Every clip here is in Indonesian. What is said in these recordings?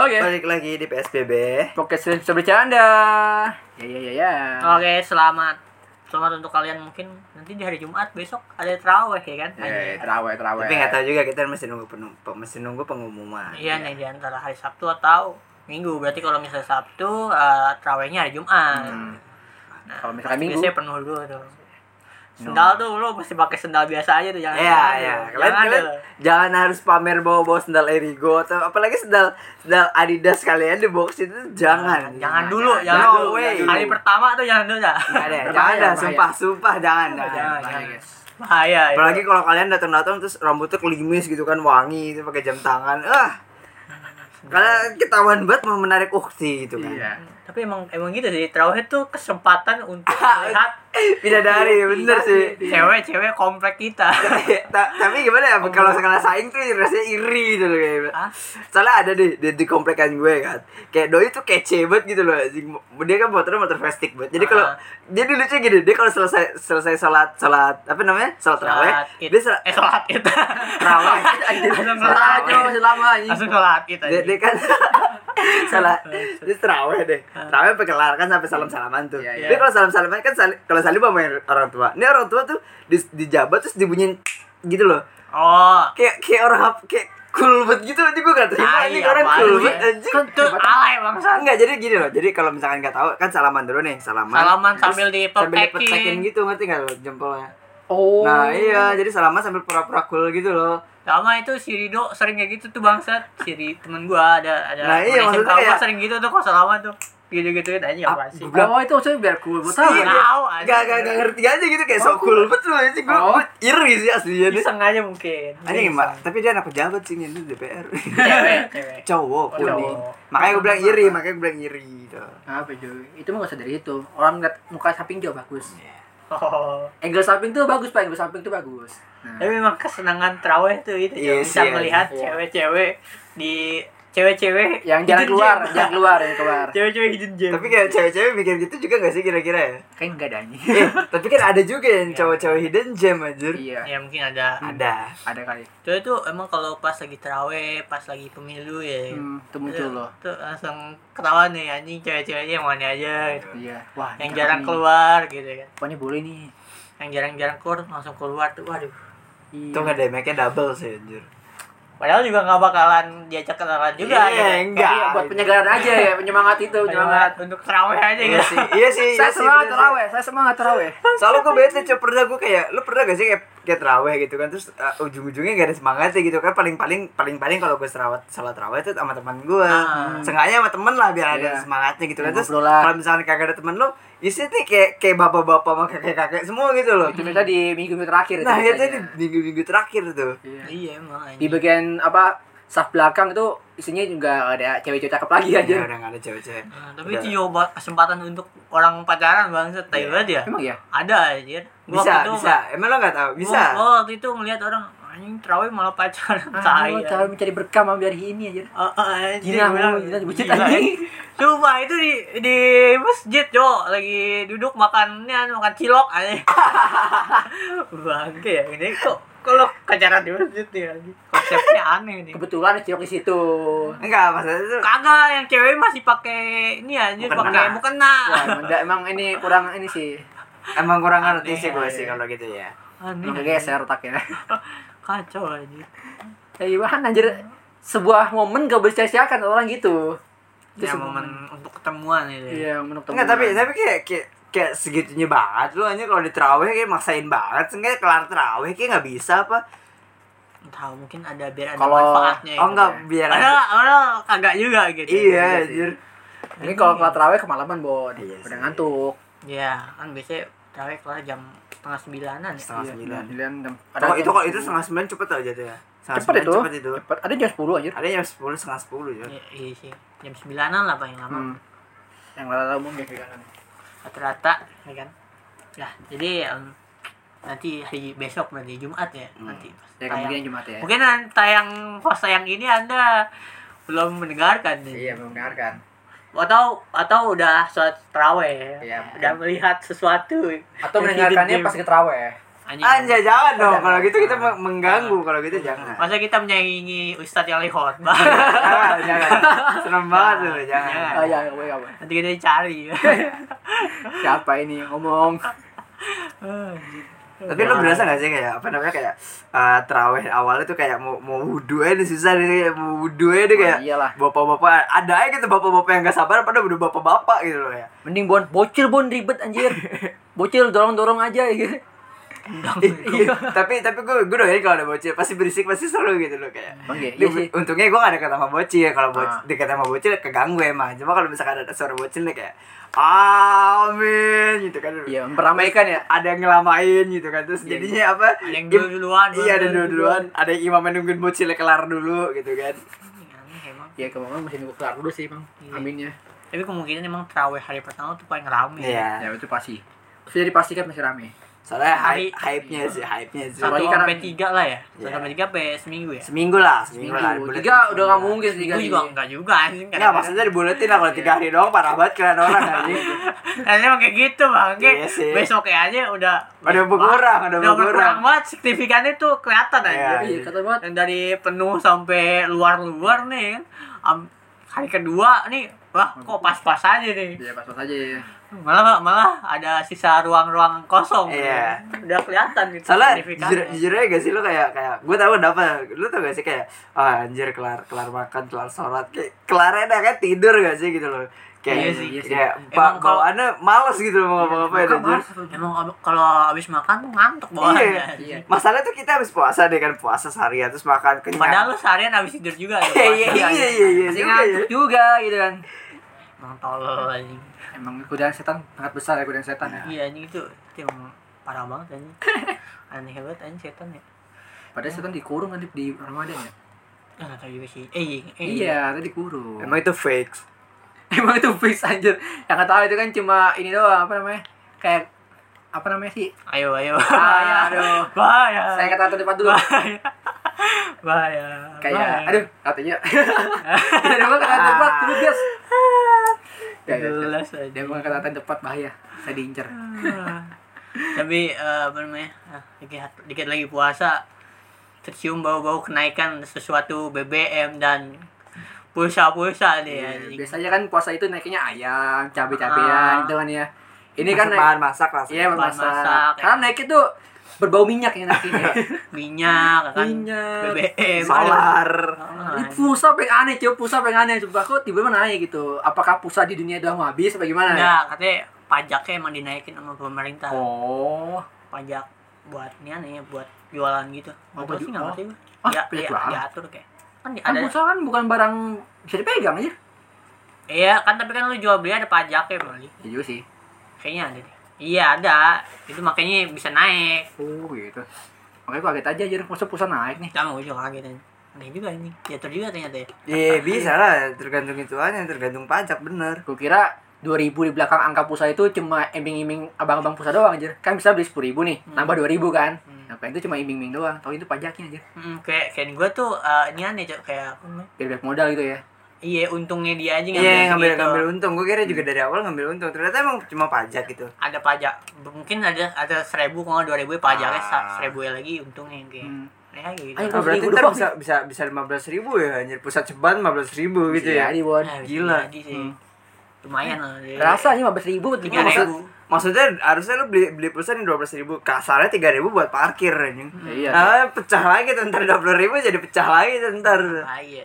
Oke. Balik lagi di PSBB. Podcast bisa bercanda. Ya ya ya ya. Oke, selamat. Selamat untuk kalian mungkin nanti di hari Jumat besok ada terawih ya kan? Eh, terawih terawih. Tapi nggak tahu juga kita masih nunggu penung, pe- masih nunggu pengumuman. Iya nih di antara hari Sabtu atau Minggu. Berarti kalau misalnya Sabtu eh, terawihnya hari Jumat. Hmm. Nah, Kalau misalkan pasti Minggu? biasanya penuh dulu tuh. Sendal tuh lo mesti pakai sendal biasa aja tuh jangan. Iya, iya. Kalian, Jangan kalian jangan harus pamer bawa-bawa sendal Erigo atau apalagi sendal sendal Adidas kalian di box itu jangan. Jangan dulu, No jangan dulu. way. Hari pertama tuh jangan dulu. Nggak ada, jangan bahaya. sumpah, sumpah jangan. Jangan, jangan. guys. Bahaya. itu. Apalagi kalau kalian datang-datang terus rambutnya kelimis gitu kan wangi itu pakai jam tangan. Ah. Kalian ketahuan banget mau menarik ukti gitu kan. Iya. Tapi emang emang gitu sih. Terawih tuh kesempatan untuk melihat Bidadari bener sih. cewek-cewek komplek kita. Ta- tapi gimana ya kalau sekali saing tuh rasanya iri gitu loh kayak. Soalnya ada di, di, di komplekan gue kan. Kayak doi tuh kece banget gitu loh dia kan motornya motor festik banget. Jadi kalau dia dulu lucu gini dia kalau selesai selesai sholat sholat apa namanya? Sholat terawih dia sholat eh sholat id. terawih sholat aja masih lama anjing. Langsung sholat id dia, dia kan salah dia terawih deh Terawih pakai lar kan sampai salam salaman tuh Iya, iya. dia kalau salam salaman kan sali, kalau salim sama orang tua ini orang tua tuh di, dijabat terus dibunyiin gitu loh Oh. kayak kayak orang kayak cool banget gitu aja gue gak terima anjing orang cool banget anjing Kan tuh alay bangsa. enggak jadi gini loh jadi kalau misalkan nggak tahu kan salaman dulu nih salaman Salaman sambil dipetekin. dipetekin gitu ngerti nggak lo jempolnya Oh. nah iya jadi salaman sambil pura-pura cool gitu loh Sama itu si Rido sering kayak gitu tuh bangsat. Si temen gua ada ada Nah, iya, maksudnya kayak- sering gitu tuh kalau salaman tuh. Gitu-gituin aja Ah, apa sih? gua- Oh, itu maksudnya biar cool. Iya, tahu, anjing. Gak, gak, gak ngerti aja gitu kayak sok cool betul anjing gue Oh. gue iri sih aslinya Iseng aja mungkin. anjing mbak tapi dia anak pejabat sih ini DPR cowok Oh, kuning makanya gue bilang iri makanya gue bilang iri gitu Apa cuy? Itu mah gak usah dari itu. Orang ngeliat muka samping juga bagus. Oh. Angle samping tuh bagus, Pak. Angle samping tuh bagus. Nah. Tapi memang kesenangan terawih tuh itu Iya Cok. bisa melihat iya. cewek-cewek di cewek-cewek yang jarang hidden keluar, jangan keluar, yang keluar. cewek-cewek hidden gem. tapi kayak cewek-cewek mikir gitu juga gak sih kira-kira ya Kan enggak ada anjing. eh, tapi kan ada juga yang cowok-cowok hidden gem anjir Iya. ya mungkin ada. ada Ada kali. Tuh itu emang kalau pas lagi terawih, pas lagi pemilu ya. Hmm, itu muncul loh. Tuh langsung ketahuan nih anjing cewek-ceweknya yang mana aja gitu. Iya. Wah, Yang jarang nih. keluar gitu kan. Pokoknya boleh nih. Yang jarang-jarang keluar langsung keluar tuh. Waduh. Iya. itu nggak damage-nya double sih anjir Padahal juga nggak bakalan diajak kenalan juga Iya, gitu. enggak. Iya, buat penyegaran aja ya, penyemangat itu, penyemangat. Untuk terawih aja iya gitu. sih iya sih Saya iya semangat sih. terawih, saya semangat terawih. soalnya gue bete coba pernah gue kayak lu pernah gak sih kayak kayak terawih gitu kan terus uh, ujung-ujungnya gak ada semangatnya gitu kan paling paling paling paling kalau gue serawat salat terawih itu sama teman gue Ah. sengaja sama temen lah biar ada Iya. semangatnya gitu kan Ya, terus kalau misalnya kagak ada temen lu isi nih kayak kayak bapak-bapak sama kakek-kakek semua gitu loh Itu kita di minggu-minggu terakhir. nah itu itu di minggu-minggu terakhir tuh Iya. Iya emang Di bagian apa saf belakang itu isinya juga ada cewek-cewek cakep lagi aja. ya udah gak ada cewek-cewek Nah, tapi Udah. itu coba kesempatan untuk orang pacaran bang setai banget ya. Emang ya? Ada aja. Gua bisa waktu itu bisa emang lo gak tahu bisa Gua, gua waktu itu ngeliat orang anjing terawih malah pacaran. Ah, Tai. lu cara mencari berkah malah dari ini aja. Ah, anjing, Gila, bilang, gila, gila, anjing. Sumpah itu di di masjid, Cok. Lagi duduk makannya makan cilok aja. Bangke ya. Ini kok kalau pacaran di masjid anjing. Konsepnya aneh nih. Kebetulan ada cilok di situ. enggak maksudnya itu Kagak, yang cewek masih pakai ini aja, pakai mukena. Wah, emang, enggak, emang ini kurang ini sih. emang kurang ngerti sih gue sih kalau gitu ya Aneh. Emang geser otaknya. Kacau aja. Ya gimana anjir sebuah momen gak boleh sia-siakan orang gitu. Itu Ya sebuah momen untuk ketemuan itu. Iya, momen Enggak, tapi tapi kayak kayak kayak segitunya banget lu aja kalau di terawih kayak maksain banget seenggaknya kelar terawih kayak nggak bisa apa tahu mungkin ada biar ada Kalau- manfaatnya oh gitu. enggak biar ada ada ada kagak juga gitu iya Iya anjir Ini kalau kelar terawih kemalaman, Bon. Iya Udah sih. ngantuk. ya kan biasanya terawih kelar jam setengah sembilanan ya. setengah Iya, sembilan sembilan jam. Kalau itu kalau itu 10. setengah sembilan cepet aja tuh ya setengah cepet itu. cepet itu Cepet. Ada jam 10 anjir. ada jam sepuluh setengah sepuluh ya Iya, iya sih jam sembilanan lah paling lama Hmm. Yang lala umum ya kan. rata-rata ya kan ya jadi em, nanti hari besok berarti Jumat ya Hmm. nanti Ya tayang. kemungkinan Jumat ya. mungkin nanti tayang pas tayang ini anda belum mendengarkan nih Iya, belum mendengarkan. Atau atau udah sholat terawih Iya, udah melihat sesuatu Atau mendengarkannya pas. Anjing. Anjay jangan dong. Kalau gitu kita meng- mengganggu. Kalau gitu jangan. Masa kita menyaingi Ustadz yang lagi khotbah. jangan, jangan. Serem banget tuh, jangan. Jangan. Oh, ya, gue apa? Nanti kita dicari. Siapa ini yang ngomong? Tapi lo berasa gak sih kayak apa namanya kayak uh, terawih awalnya tuh kayak mau mau wudhu aja nih susah nih kayak mau wudhu aja deh kayak Oh, iyalah. bapak-bapak ada aja gitu bapak-bapak yang gak sabar pada udah bapak-bapak gitu loh ya. Mending bon bocil bon ribet anjir. Bocil dorong-dorong aja gitu. Iya, tapi tapi gue gue doain kalau ada bocil pasti berisik pasti seru gitu loh kayak. Iya, iya sih. Untungnya gue gak dekat sama bocil kalau bocil Ah. dekat sama bocil keganggu emang. Cuma kalau misalkan ada suara bocil nih kayak amin gitu kan. Iya, memperamaikan ya. Ada yang ngelamain gitu kan terus Iya, jadinya apa? Ada yang im- dulu duluan. Iya ada dulu duluan. Ada yang imam nungguin bocilnya kelar dulu gitu kan. Aneh emang. Ya ke mana masih nunggu kelar dulu sih, Bang. Iya. Aminnya. Tapi kemungkinan emang terawih hari pertama tuh paling rame. Iya. Ya itu pasti. Sudah dipastikan masih rame. Soalnya Hari- hype hype-nya sih, hype-nya sih. Satu sampai tiga lah ya. Satu Iya. sampai tiga sampai seminggu ya. Seminggu lah, seminggu, lah. Seminggu. Tiga udah seminggu nggak mungkin tiga juga enggak juga anjing. Enggak, maksudnya dibuletin lah kalau tiga hari doang parah banget kalian orang anjing. Nah, emang kayak gitu bang. Kayak Iya sih. besoknya aja udah Udah berkurang, udah udah berkurang. banget. Signifikannya tuh kelihatan aja. Iya. Iya, kata banget. Dan dari penuh sampai luar-luar nih kan. Hari kedua nih, wah kok pas-pas aja nih. Ya pas-pas aja ya. Malah malah ada sisa ruang-ruang kosong. Iya. Udah kelihatan gitu Soalnya jujur, jujur aja gak sih lu kayak kayak gue tau kenapa lu tau gak sih kayak ah anjir kelar kelar makan kelar sholat kayak kelarnya dah kan tidur gak sih gitu loh kayak Iya sih, iya sih. kayak Emang ba kalau- bawaannya males gitu loh mau ngapa-ngapain mas. Emang kalau habis makan tuh ngantuk bawaannya. Iya. Iya. Masalahnya tuh kita habis puasa deh kan puasa seharian terus makan kenyang. Padahal lu seharian habis tidur juga. ya, Iya iya iya iya iya Masih juga ngantuk ya. juga gitu kan. Emang tolol anjing. Emang godaan setan sangat besar ya godaan setan ya. Iya anjing itu, itu emang parah banget anjing. Aneh banget anjing setan ya. Padahal setan dikurung nanti di Ramadan ya. Nggak tahu juga sih. Eh, iya, eh, Iya, tadi dikurung. Emang itu fake. Emang itu fix anjir. Yang nggak tahu itu kan cuma ini doang apa namanya? Kayak apa namanya sih? Ayo, ayo. Ah, aduh. Bahaya. Saya kata tempat dulu. Bahaya. Bahaya. Kayak Bahaya. aduh, katanya. Ada apa kata tempat dulu, guys. Ya, ya, ya. Jelas aja. Dia bukan kata tempat bahaya. Saya diincer. Ah. Tapi eh, apa namanya? ah, Dikit, dikit lagi puasa tercium bau-bau kenaikan sesuatu BBM dan pulsa-pulsa nih anjing. Biasanya kan puasa itu naiknya ayam, cabai-cabean Ah. gitu kan ya. Ini kan Masak- bahan masak lah. iya bahan masak, ya. Karena naik itu berbau minyak ya naiknya. minyak kan Minyak, BBM Solar. Ah, Ini pulsa pengen aneh, cuy. Pulsa pengen aneh. Coba kok tiba-tiba naik gitu. Apakah pulsa di dunia udah mau habis apa gimana? Enggak, katanya pajaknya emang dinaikin sama pemerintah. Oh. Pajak buat ini aneh buat jualan gitu. Oh, baju- sih nggak oh. ngerti. Ah, Ya, ya, diatur kayak. Kan di- Kan ada pulsa kan bukan barang bisa dipegang aja. Iya, kan tapi kan lu jual beli ada pajaknya, Bali. Ya juga sih. Kayaknya ada deh. Iya, ada. Itu makanya bisa naik. Oh gitu. Makanya gua kaget aja jadi masa pulsa naik nih. Sama gue juga kaget anjing. Aneh juga ini. Diatur juga ternyata ya. Iya bisa lah tergantung itu aja tergantung pajak bener. Gua kira 2000 di belakang angka pulsa itu cuma iming-iming abang-abang pulsa doang aja. Kan bisa beli 10.000 nih, Hmm. nambah 2000 kan. Hmm. Nah, itu cuma iming-iming doang. Tahu itu pajaknya aja. Hmm, kayak kayak gue tuh eh, ini aneh, Cok. Kayak apa namanya? Modal gitu ya. Iya, untungnya dia aja Iya ngambil segitu. ngambil untung. Gue kira juga dari awal ngambil untung. Ternyata emang cuma pajak gitu. ada pajak mungkin ada ada seribu kalau dua ribu pajaknya Ah. seribu ya lagi untungnya kayak Hmm. ya gitu Ayo, Oh, berarti ntar bisa bisa bisa lima belas ribu ya anjir pusat ceban lima belas ribu gitu ya. Jadi, Bon. Nah, Gila. sih. Hmm. lumayan lah jadi- Rasa aja 15.000 buat Tiga gimana? ribu. Maksudnya harusnya lu beli beli pulsa nih dua belas ribu, kasarnya tiga ribu buat parkir anjing. Iya. Nah, pecah lagi tuh ntar dua puluh ribu jadi pecah lagi tuh ntar. ah, iya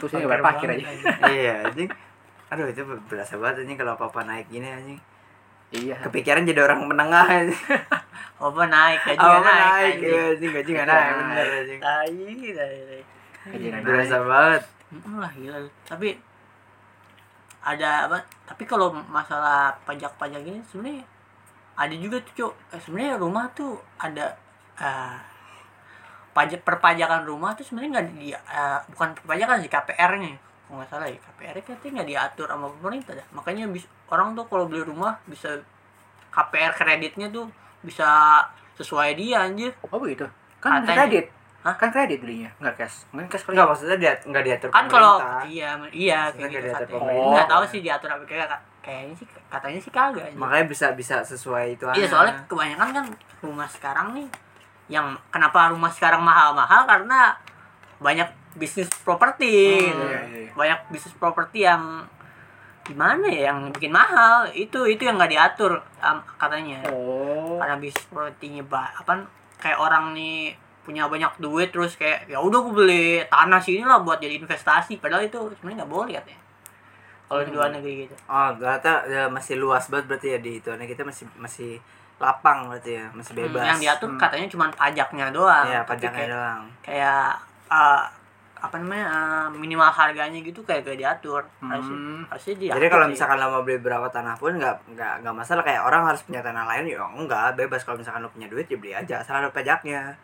Sih nggak parkir aja. iya anjing. Aduh itu berasa banget anjing kalau apa-apa naik gini anjing. Iya. Kepikiran jadi orang menengah anjing. apa naik gaji Apa nggak naik naik anjing. ya anjing gaji Gaji naik bener anjing. tai tai tai. Gaji nggak Berasa banget. Lah gila tapi ada apa tapi kalau masalah pajak-pajak ini sebenarnya ada juga tuh cok eh, sebenarnya rumah tuh ada eh, pajak perpajakan rumah tuh sebenarnya nggak di eh, bukan perpajakan sih KPR nya kalau nggak salah ya KPR -nya katanya nggak diatur sama pemerintah dah makanya bis, orang tuh kalau beli rumah bisa KPR kreditnya tuh bisa sesuai dia anjir Oh begitu. Kan Katanya. kredit. Hah? Kan kredit belinya, enggak cash. Mungkin cash Enggak maksudnya dia nggak diatur kan kalau iya iya kayak gitu nggak diatur katanya. pemerintah. nggak tahu sih diatur apa kayak kayaknya sih katanya sih kagak makanya bisa bisa sesuai itu Iya soalnya kebanyakan kan rumah sekarang nih yang kenapa rumah sekarang mahal-mahal? Karena banyak bisnis properti Hmm, gitu. iya, iya. banyak bisnis properti yang gimana ya yang bikin mahal. Itu itu yang nggak diatur am, katanya. Oh. karena bisnis propertinya ba- apa kayak orang nih punya banyak duit terus kayak ya udah gue beli tanah sini lah buat jadi investasi. Padahal itu sebenarnya nggak boleh katanya. Kalau di luar negeri gitu. Oh ternyata ya, masih luas banget berarti ya di itu. Kita masih masih lapang berarti ya masih Hmm, bebas yang diatur Hmm. katanya cuma pajaknya doang Iya, Tapi pajaknya kayak- doang kayak uh, apa namanya uh, minimal harganya gitu kayak gak diatur harusnya Hmm. harusnya diatur Jadi kalau misalkan lo mau beli berapa tanah pun nggak nggak nggak masalah kayak orang harus punya tanah lain ya enggak bebas kalau misalkan lo punya duit ya beli aja asal ada pajaknya.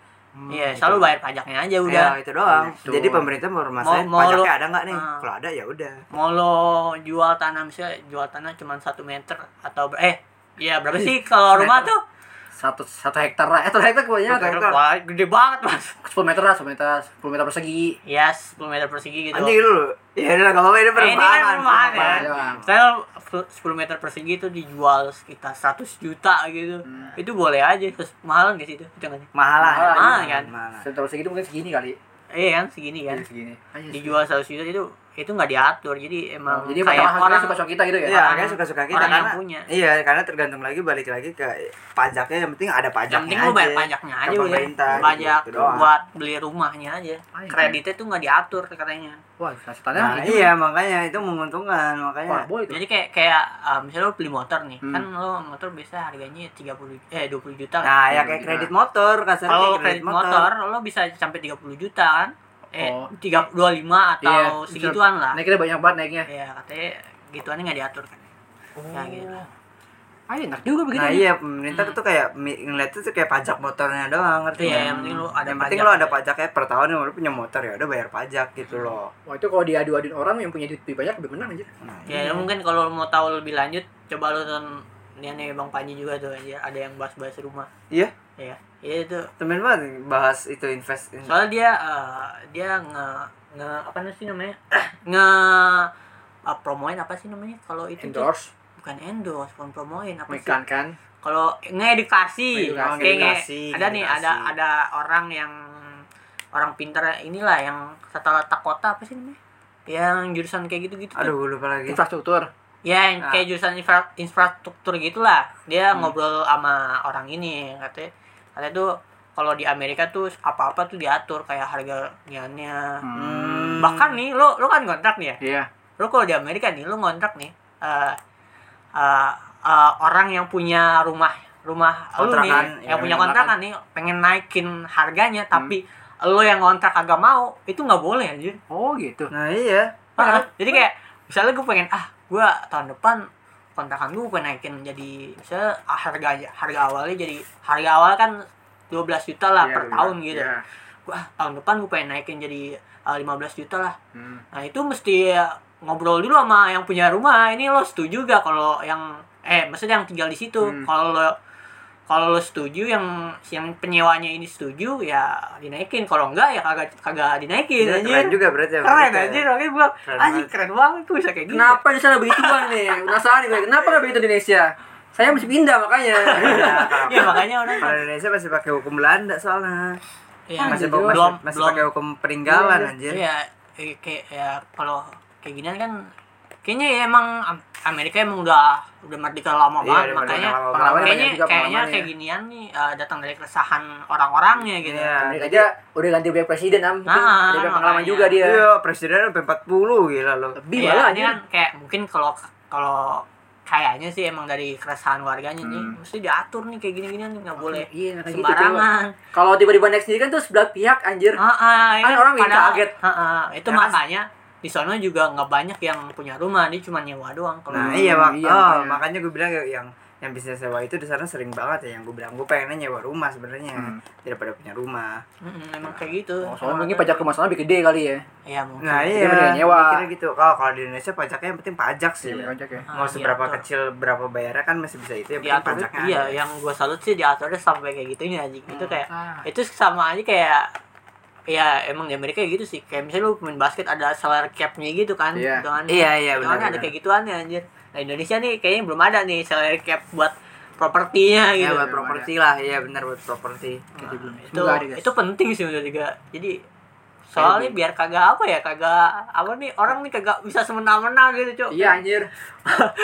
iya selalu bayar pajaknya aja udah Ya, itu doang. Gitu. Jadi pemerintah mau mau pajaknya lo- ada nggak nih? Ah. Kalau ada ya udah. mau lo jual tanah misalnya jual tanah cuma satu meter atau eh ya berapa sih kalau rumah tuh Satu satu hektar lah. Eh, satu hektar kebanyakan. Satu hektar. wah gede banget mas 10 meter lah, 10 meter, 10 meter persegi. ya 10 meter persegi gitu Anjing lu. Ya udah enggak apa-apa ini Eh, ini kan perumahan. perumahan ya. perumahan. Saya 10 meter persegi itu dijual sekitar 100 juta gitu. Hmm. Itu boleh aja. Terus mahal nggak sih itu? Jangan. Mahal lah. Mahal, kan? Mahal. Satu persegi itu mungkin segini kali. Iya kan segini kan. Iya, segini. Dijual 100 juta itu itu nggak diatur. Jadi emang Oh, jadi kayak orang orang suka-suka kita gitu ya. Iya, Orang- harganya suka-suka kita orang yang karena punya. Iya, karena tergantung lagi balik lagi ke pajaknya yang penting ada pajaknya yang penting lu bayar aja. pajaknya aja udah. pemerintah, Pajak gitu buat beli rumahnya aja. Ah, iya. Kreditnya tuh nggak diatur katanya. Wah, Nah, gitu. iya makanya itu menguntungkan makanya. Wah, tuh. Jadi kayak kayak uh, misalnya lo beli motor nih, Hmm. kan lo motor biasa harganya 30 eh 20 juta. kan? Nah, ya Nah. kayak kredit motor kasarnya Kalau kredit motor, lo bisa sampai 30 juta kan? Eh, Oh. tiga dua lima atau Iya, segituan lah. Naiknya banyak banget naiknya. Ya katanya gituannya nggak diatur kan. Ya gitu. Ah, enak juga begitu. Nah, iya pemerintah tuh kayak ngeliat tuh kayak pajak motornya doang ngerti Iya, nggak? yang penting lu ada yang penting pajak. lo ada pajaknya per tahun lo punya motor ya udah bayar pajak gitu loh. Wah, itu kalau diadu-aduin orang yang punya duit lebih banyak lebih menang aja. Nah, Ya, mungkin kalau mau tahu lebih lanjut coba lo nonton nih Bang Panji juga tuh aja ada yang bahas-bahas rumah. Iya, Ya. Iya itu. temen banget nih bahas itu invest. in- Soalnya dia eh, dia nge nge apa sih namanya? nge uh, promoin apa sih namanya kalau itu tuh? Endorse, bukan endorse, bukan promoin apa sih? mekan kan. kalau ngedukasi kayak nge- Ngedukasi, ada nih ngedukasi. ada ada orang yang orang pintar inilah yang setelah tak kota apa sih namanya yang jurusan kayak gitu gitu Aduh, lupa lagi. Infrastruktur. ya yang Ah. kayak jurusan infra, infrastruktur gitulah dia Hmm. ngobrol sama orang ini katanya katanya tuh kalau di Amerika tuh apa apa tuh diatur kayak harganya Hmm. bahkan nih lo lo kan kontrak nih ya Iya. lo kalau di Amerika nih lo ngontrak nih eh eh, eh, orang yang punya rumah rumah lo nih Kontrakan, yang ya, punya kontrakan. nih pengen naikin harganya tapi lo yang ngontrak agak mau itu nggak boleh anjir Oh, gitu. Nah, iya. Ah, jadi kayak misalnya gue pengen ah gue tahun depan kontrakan gue pengen naikin jadi misalnya ah, harga harga awalnya jadi harga awal kan 12 juta lah Iya, per iya. tahun gitu Iya. Gua, ah, tahun depan gue pengen naikin jadi ah, 15 juta lah Hmm. Nah itu mesti ngobrol dulu sama yang punya rumah. Ini lo setuju gak kalau yang eh maksudnya yang tinggal di situ. Hmm. Kalau lo kalau lo setuju yang yang penyewanya ini setuju ya dinaikin. Kalau enggak ya kagak kagak dinaikin Iya, anjir. keren juga berarti ya. Keren berarti ya. Oke Keren anjir banget. keren banget tuh bisa kayak gitu. Kenapa di sana begituan nih? Penasaran nih, gue. kenapa nggak begitu di Indonesia? Saya mesti pindah makanya. Iya, kalau- Ya makanya orang Kalau Indonesia masih pakai hukum Belanda soalnya. ya, masih belum- masih, masih belum pakai hukum peninggalan Iya, anjir. Iya, eh, kayak ya kalau kayak ginian kan kayaknya ya emang Am- Amerika emang udah udah merdeka lama Iya, banget makanya lama banget. kayaknya kayaknya kayak ginian nih eh, datang dari keresahan orang-orangnya gitu. Iya. Amerika aja udah ganti banyak presiden am. Nah, ada pengalaman juga dia. Iya, presiden sampai 40 gila lo. Lebih Iya, malah ini kan kayak mungkin kalau kalau kayaknya sih emang dari keresahan warganya nih Hmm. mesti diatur nih kayak gini-gini nih nggak boleh Iya, nggak kayak gitu, sembarangan. Kalau tiba-tiba naik sendiri kan tuh sebelah pihak anjir. Ah, ah, Kan ini orang padahal- kaget. Ah, ah, itu Ya kan? makanya di sana juga nggak banyak yang punya rumah, dia cuma nyewa doang. Kalau Nah, Hmm, iya, mak iya, oh, makanya. makanya gue bilang yang yang bisnis sewa itu di sana sering banget ya yang gue bilang gue pengennya nyewa rumah sebenarnya Hmm. daripada punya rumah. Mm, emang kayak gitu. Oh, soalnya mungkin pajak rumah sana lebih gede kali ya. Ya mungkin. Nah, Jadi iya. mendingan nyewa. Mikirnya gitu. Kalau kalau di Indonesia pajaknya yang penting pajak sih. Iya, pajak ya. Ah, Mau seberapa diatur. kecil berapa bayarnya kan masih bisa itu yang penting diatur pajaknya. iya ada. yang gua salut sih diaturnya sampai kayak gitunya anjing itu kayak Ah. itu sama aja kayak ya emang di Amerika kayak gitu sih. Kayak misalnya lu main basket ada salary cap-nya gitu kan Iya. dengan Iya, iya, dengan benar, ada kayak gituannya anjir. Nah Indonesia nih kayaknya belum ada nih salary cap buat propertinya ya gitu. buat properti lah. Iya benar buat properti. Nah, itu Semoga ada, guys. itu penting sih menurut juga jadi soalnya biar kagak apa ya kagak apa nih orang nih kagak bisa semena-mena gitu cok Iya anjir.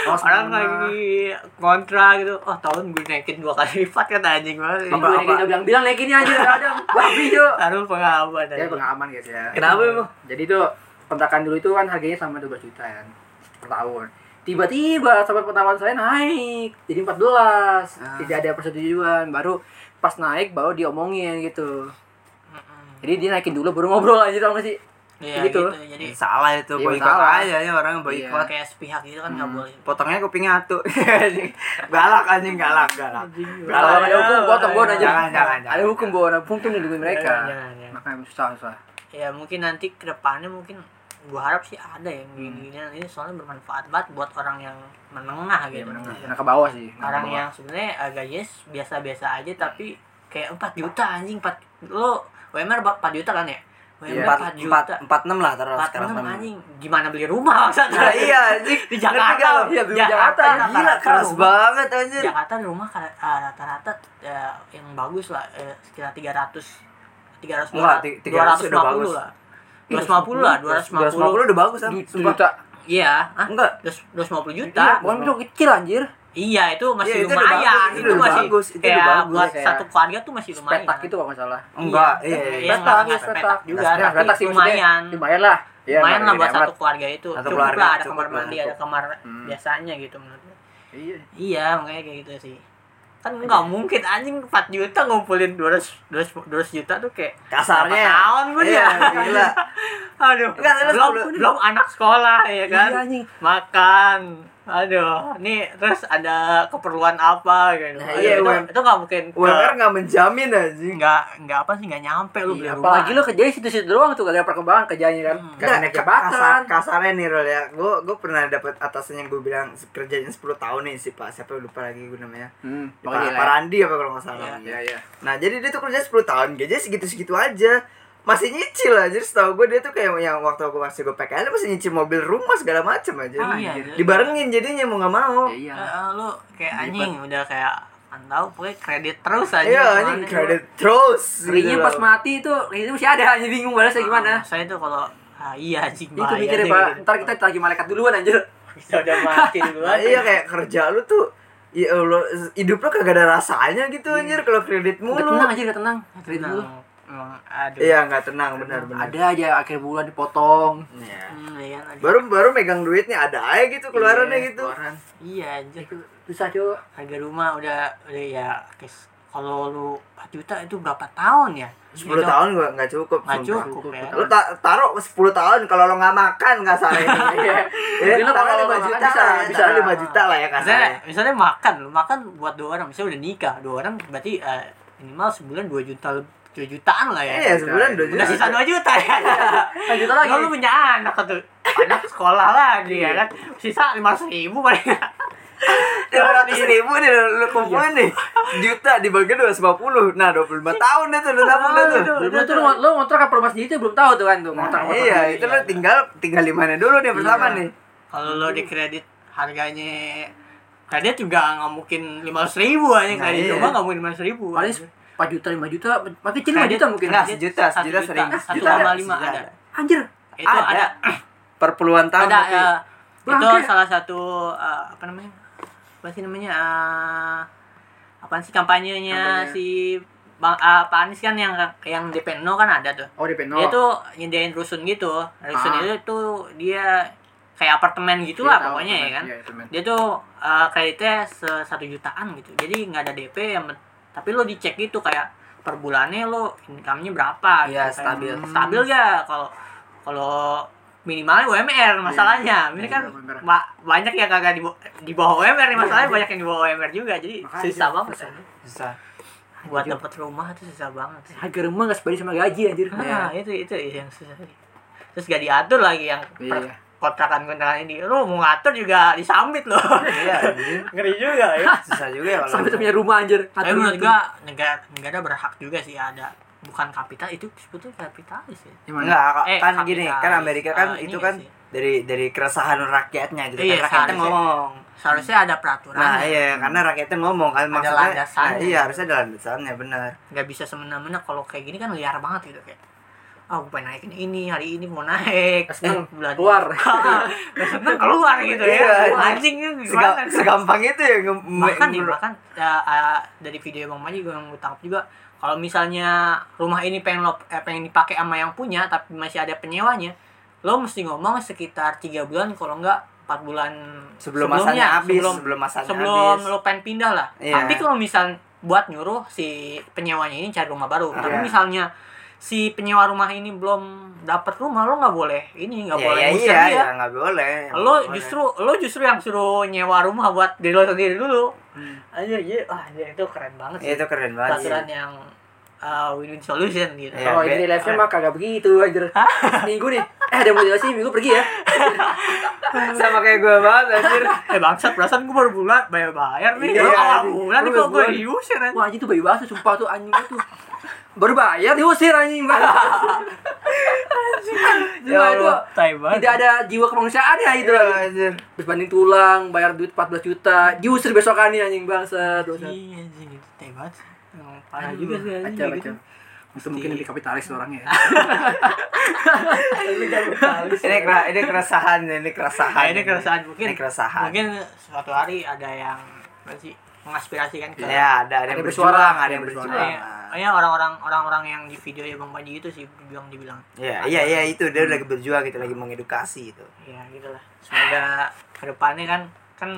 Oh, orang lagi kontra gitu oh tahun gue naikin dua kali lipat kan anjing banget Apa apa udah bilang-bilang lagi nih anjir ada babi yo. harus pengalaman Ya pengalaman guys ya. Kenapa emang? Jadi tuh kontrakan dulu itu kan harganya sama 12 juta kan per tahun. Tiba-tiba sama pertama saya naik jadi 14. Tidak ada persetujuan. Baru pas naik baru diomongin gitu. Jadi dia naikin dulu baru ngobrol aja tau gak sih? Iya Gitu. gitu. jadi salah itu Iya, boykot salah. aja ya orang boykot kayak sepihak gitu kan nggak boleh potongnya kupingnya atuh galak anjing galak galak Kalau ada hukum potong bon aja. Jangan, jangan, jangan. Ada hukum bon, hukum lindungi mereka. Jangan, jangan. Makanya susah susah. ya mungkin nanti ke depannya mungkin gua harap sih ada yang gini-gini ini soalnya bermanfaat banget buat orang yang menengah Iya gitu menengah. Menengah ke bawah sih. orang bawah. yang sebenarnya uh, gajinya biasa-biasa aja tapi kayak 4 juta anjing 4 lo WMR 4 juta kan ya? Iya. 4 4 empat juta. empat enam lah taruh 4 sekarang enam anjing. Gimana beli rumah maksudnya Nah, iya anjing. Di Jakarta. Iya, di Jakarta, rata-rata gila keras rumah- banget anjir Jakarta rumah uh, rata-rata uh, yang bagus lah uh, sekitar 300 300 Enggak, ti- 300 udah bagus. 250 lah 250 lah 250 250 udah bagus ah Du- sumpah. juta. iya ah, enggak. 250 Iya, juta. Bukan itu kecil anjir. Iya itu masih Iya, itu lumayan, bagus, itu itu, masih bagus, itu kayak bagus, buat kayak satu keluarga tuh masih lumayan. Petak gitu kalau nggak salah. enggak iya Iya, iya. enggak, Petak, enggak petak. juga, Ya, tapi petak sih lumayan. Lumayan lah. Iya, lumayan lah buat satu keluarga itu. Satu Cukup keluarga, lah ada kamar mandi, ada kamar Hmm. biasanya gitu menurut gue. Iya. Iya, makanya kayak gitu sih. Kan nggak mungkin anjing 4 juta ngumpulin 200 200, 200 juta tuh kayak kasarnya tahun gue iya dia. gila Aduh, Enggak, belum belum anak sekolah ya kan. Iya, anjing. Makan. Aduh, nih terus ada keperluan apa gitu. Nah, iya, itu, UM- itu nggak mungkin UMR nggak menjamin anjing nggak nggak apa sih nggak nyampe lu beli Iya, rumah. apalagi lu kerjanya situ-situ doang tuh gak ada perkembangan kerjanya kan. Hmm. Gak naik Nggak, jabatan. kasar, kasarnya nih Rol ya gue gue pernah dapet atasan yang gue bilang kerjanya 10 tahun nih si pak siapa lupa lagi gue namanya Hmm, Pak, Pak Randi apa kalau nggak salah Iya. Iya, iya. Nah jadi dia tuh kerja 10 tahun gajinya segitu-segitu aja masih nyicil aja jadi setahu gue dia tuh kayak yang waktu aku masih gue PKL dia masih nyicil mobil rumah segala macam aja Ah, iya, iya. dibarengin jadinya mau nggak mau Ya, iya. Eh, lu kayak anjing udah kayak antau pokoknya kredit terus aja. iya Gimana anjing kredit terus Ringnya gitu pas loh. mati itu itu masih ada aja bingung balasnya gimana. Ah, saya tuh kalau ah, iya anjing Itu sih, Pak, gitu. ntar kita lagi malaikat duluan anjir. kita udah mati duluan. iya kayak kerja lu tuh Ya Allah, hidup lu kagak ada rasanya gitu anjir kalau kredit mulu. tenang aja, udah tenang. Kredit dulu. Emang aduh. Iya, nggak tenang benar benar. Ada aja akhir bulan dipotong. Iya. Hmm, iya. Baru baru megang duitnya ada aja gitu keluarannya Iya, gitu. keluaran. Iya anjir. Susah, Cuk. Harga rumah udah udah ya guys. Kalau lu 4 juta itu berapa tahun ya? 10 Itu tahun gua nggak cukup. Nggak sumpah. cukup ya. Lu ta taruh 10 tahun kalau lo nggak makan nggak salah ini. Iya. Ya, Mungkin lo taruh kalau 5 makan juta bisa, lah ya, bisa. taruh 5 juta lah ya Misalnya, kasarnya. misalnya makan, lu makan buat dua orang, misalnya udah nikah, dua orang berarti eh, minimal sebulan 2 juta 2 jutaan lah ya. Iya, sebulan 2 juta. Udah sisa 2 juta ya. Lanjut juta lagi. Lu punya anak tuh, anak sekolah lagi ya kan. Sisa 500 ribu paling. Lima ratus ribu nih lu, lu kumpulin nih juta dibagi dua puluh nah dua puluh lima tahun deh tuh udah nabung tuh. Belum tuh lu, lu ngontrak apa rumah sendiri tuh belum tahu tuh kan tuh ngontrak apa iya itu lu tinggal tinggal di mana dulu nih pertama Iya. nih Kalau lo di kredit harganya kredit juga nggak mungkin 500 ribu aja Nah, kredit iya. rumah nggak mungkin 500 ribu. Paling 4 juta, 5 juta, makin kecil 5 Kredit juta mungkin. enggak, sejuta, sejuta sering. Sejuta lima ada. Anjir. Itu Ada. ada. per puluhan tahun ada ya, itu salah satu eh, apa namanya apa sih namanya uh, apaan sih kampanyenya Kampanye. si bang ah, Pak Anies kan yang yang DP 0 kan ada tuh Oh, di Peno. dia tuh nyediain rusun gitu rusun Ah. itu tuh dia kayak apartemen Iya, gitulah tahu, pokoknya ya temen. kan Iya, temen. dia tuh uh, kreditnya satu jutaan gitu jadi nggak ada DP yang tapi lo dicek gitu kayak per bulannya lo income-nya berapa Iya, gitu. Kayak stabil. stabil gak kalau kalau minimalnya UMR masalahnya ini kan Iya, ba- banyak yang kagak di, di bawah UMR nih masalahnya banyak yang di bawah UMR juga jadi Makanya, susah banget susah. susah buat dapet rumah tuh susah banget sih Harga rumah nggak sebanding sama gaji anjir. nah itu itu yang susah terus gak diatur lagi yang per- Iya. Kontrakan-kontrakan ini lu mau ngatur juga disambit loh iya ngeri juga ya susah juga ya Sampai punya rumah anjir. tapi menurut gitu. gua negara negara berhak juga sih ada bukan kapital itu sebetulnya kapitalis ya Gimana? Enggak, Eh, kan kapitalis. gini, kan Amerika kan ini itu kan sih? dari dari keresahan rakyatnya gitu Iya, kan rakyatnya seharusnya. ngomong seharusnya ada peraturan nah iya karena rakyatnya ngomong kan maksudnya landasannya. nah, iya harusnya ada landasannya benar nggak bisa semena-mena kalau kayak gini kan liar banget gitu kayak ah gue pengen naikin ini hari ini mau naik. Seneng, bulan keluar. Seneng keluar gitu ya. Iya. anjing kan Sega- segampang itu ya bahkan nih nge- bahkan ya, ah, dari video bang Maji gue yang tangkap juga. Kalau misalnya rumah ini pengen lo eh, pengen dipakai sama yang punya tapi masih ada penyewanya lo mesti ngomong sekitar tiga bulan kalau enggak empat bulan sebelum sebelumnya, masanya habis sebelum sebelum masanya sebelum habis. lo pengen pindah lah. Iya. tapi kalau misal buat nyuruh si penyewanya ini cari rumah baru. Tapi Iya. misalnya si penyewa rumah ini belum dapat rumah lo nggak boleh ini nggak ya, boleh ya, iya dia ya nggak boleh lo nggak boleh. justru lo justru yang suruh nyewa rumah buat diri lo sendiri dulu Hmm. aja aja ah anjir, itu keren banget Ya, itu keren banget sih. peraturan yang uh, win-win solution gitu Kalau be- ini live-nya mah kagak begitu anjir. Minggu nih. Eh ada motivasi minggu pergi ya. sama kayak gue banget anjir eh bangsat perasaan gue baru bulan bayar bayar nih Iya, Baru awal bulan nih kok gue diusir kan Wah anjing tuh bayi bahasa sumpah tuh anjing tuh. Baru bayar diusir anjing. Bang. Ya Cuma itu banget. Tidak ada jiwa kemanusiaannya itu. Iya, anjir Berbanding tulang, bayar duit 14 juta, diusir besokannya anjing bangsat. iya anjing. Itu tai banget parah juga sih anjing Kacau, kayak gitu. kacau. Itu mungkin lebih kapitalis orangnya. Ya. ini kera- ini keresahan ini keresahan. Nah, ini keresahan. Mungkin ini keresahan. mungkin suatu hari ada yang apa sih mengaspirasikan ke ya ada ada yang Ada bersuara, ada yang bersuara. Iya, Kayaknya orang-orang orang-orang yang di video ya Bang Panji itu sih dibilang dibilang Iya, iya, iya itu dia lagi berjuang gitu, lagi mengedukasi itu. ya gitulah semoga ke depannya kan kan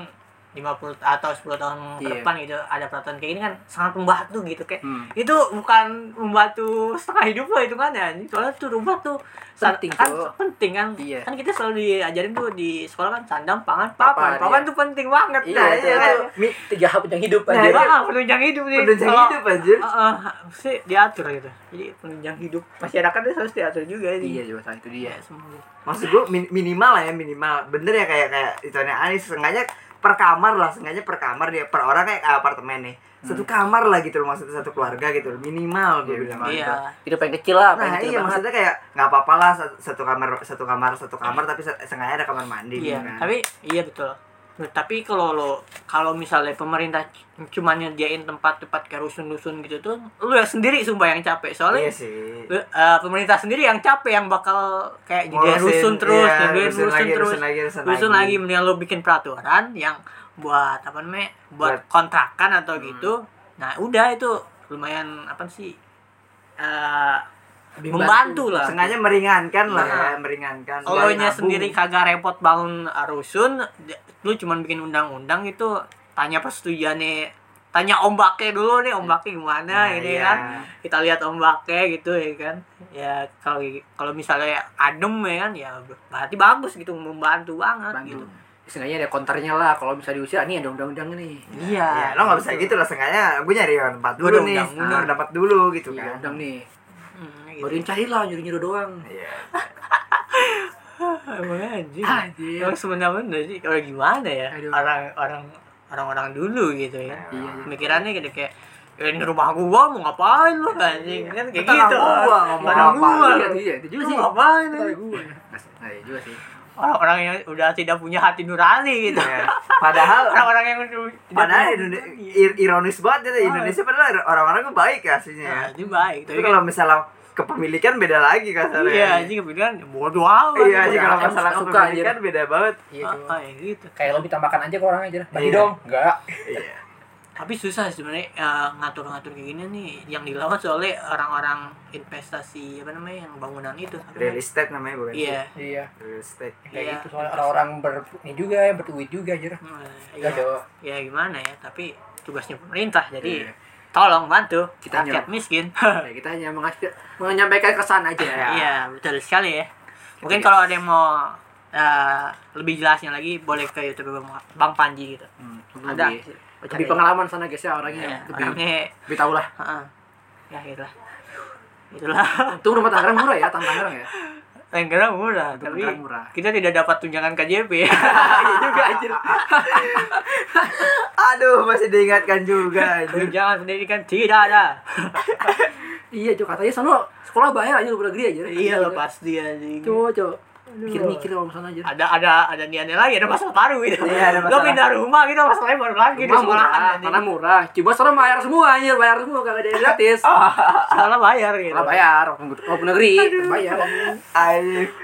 50 atau 10 tahun ke Iya. depan gitu ada peraturan kayak gini kan sangat membantu gitu kayak Hmm. itu bukan membantu setengah hidup lo itu kan ya soalnya tuh rumah tuh Penting, kan Cok. penting kan Iya. kan kita selalu diajarin tuh di sekolah kan sandang pangan papan Papan, papan iya. tuh penting banget Iya, nah, itu, iya, itu mi- tiga hal penting hidup Nah, aja. iya, penunjang hidup nih. Penunjang Kalau- hidup anjir. Heeh, mesti diatur gitu. Jadi penunjang hidup masyarakatnya harus diatur juga ini. Iya, juga itu dia. Ya, semoga. Maksud gue min- minimal lah ya minimal. Bener ya kayak kayak itu Anis sengaja per kamar lah, sengaja per kamar dia per orang kayak apartemen nih. Satu kamar lah gitu loh maksudnya satu keluarga gitu loh. Minimal gue Iya, bilang. minimal. Iya. Hidup yang kecil lah, Nah kecil iya banget. maksudnya kayak nggak apa-apa lah satu, satu kamar satu kamar satu kamar tapi se- sengaja ada kamar mandi Iya, gitu kan. tapi iya betul. Nah, tapi kalau lo kalau misalnya pemerintah cuma nyediain tempat-tempat kayak rusun-rusun gitu tuh, lu ya sendiri sumpah yang capek. Soalnya iya sih. lu- eh, pemerintah sendiri yang capek yang bakal kayak nyediain rusun terus, iya, rusun rusun, lagi, terus, rusun lagi, rusun rusun lagi. lagi. Mendingan lo bikin peraturan yang buat apa namanya, buat Buat- kontrakan atau Hmm. gitu. Nah udah itu lumayan apa sih? Lebih membantu lah. Sengaja meringankan lah Iya. ya, meringankan. Kalau nya sendiri kagak repot bangun rusun, lu cuman bikin undang-undang itu tanya persetujuannya, tanya ombaknya dulu nih ombaknya gimana Nah, ini iya. kan. Kita lihat ombaknya gitu ya kan. Ya kalau kalau misalnya adem ya kan ya berarti bagus gitu membantu banget Bantu. gitu. Sengaja ada konternya lah kalau bisa diusir, ini ada undang-undang nih. Ya, Iya. lo nggak bisa gitu lah sengaja gue nyari tempat dulu nih, undang-undang. nah, dapat dulu gitu Iya, kan. undang nih. Gitu. Baru cari lah, nyuruh-nyuruh doang. Iya. Emang anjing. Yang sebenarnya sih kalau gimana ya Aduh. orang orang orang-orang dulu gitu ya. Iya, iya. Pemikirannya gitu kayak "Ya, ini rumah gua mau ngapain lu anjing kan kayak gitu. gua, ngomong apa gua. Iya, iya, itu juga sih. ngapain lu? Nah, iya juga sih. Orang-orang yang udah tidak punya hati nurani gitu. Iya. Padahal Orang-orang yang padahal punya Indonesia ironis banget ya Indonesia padahal orang-orangnya baik ya aslinya ya. Nah, itu baik. Tapi kalau misalnya kepemilikan beda lagi kasarnya. iya anjing kemudian bodoh amat. Iya, anjing kalau masalah suka, kepemilikan beda banget. Iya, Ah, ah, ya gitu. Kayak lo minta makan aja ke orang aja. Bagi Iya. dong. Enggak. Iya. tapi susah sebenarnya eh, ngatur-ngatur kayak gini nih yang dilawan soalnya orang-orang investasi apa namanya yang bangunan itu Real estate namanya bukan sih? iya Iya. Real estate. Kayak Iya. gitu soalnya orang-orang ber ini juga ya berduit juga aja. Hmm, iya. ya gimana ya tapi tugasnya pemerintah jadi Iya. Tolong bantu Kita rakyat nyerap. miskin Ya, kita hanya menyampaikan kesan aja. iya betul sekali ya mungkin kalau ada yang mau eh, lebih jelasnya lagi boleh ke YouTube Bang, Bang Panji gitu Hmm, ada lebih, lebih pengalaman sana guys ya orangnya Iya, lebih, orangnya lebih tahu lah. heeh. ya itulah itulah Untung rumah Tangerang murah ya, Tangerang ya. Tangerang murah tapi murah. kita tidak dapat tunjangan KJP Iya juga anjir. Aduh, masih diingatkan juga anjir. tunjangan pendidikan tidak ada iya, Jo katanya sono sekolah bayar aja lu negeri aja. iya lah pasti anjing Coba, coba. Mikir-mikir kalau misalnya aja. Ada ada ada niatnya lagi ada masalah baru gitu. Iya, ada lo masalah. pindah rumah gitu masalahnya baru lagi di Rumah murah, karena murah. Cuma sekarang bayar semua anjir, bayar semua kagak ada yang gratis. salah bayar gitu. Salah bayar, walaupun negeri bayar.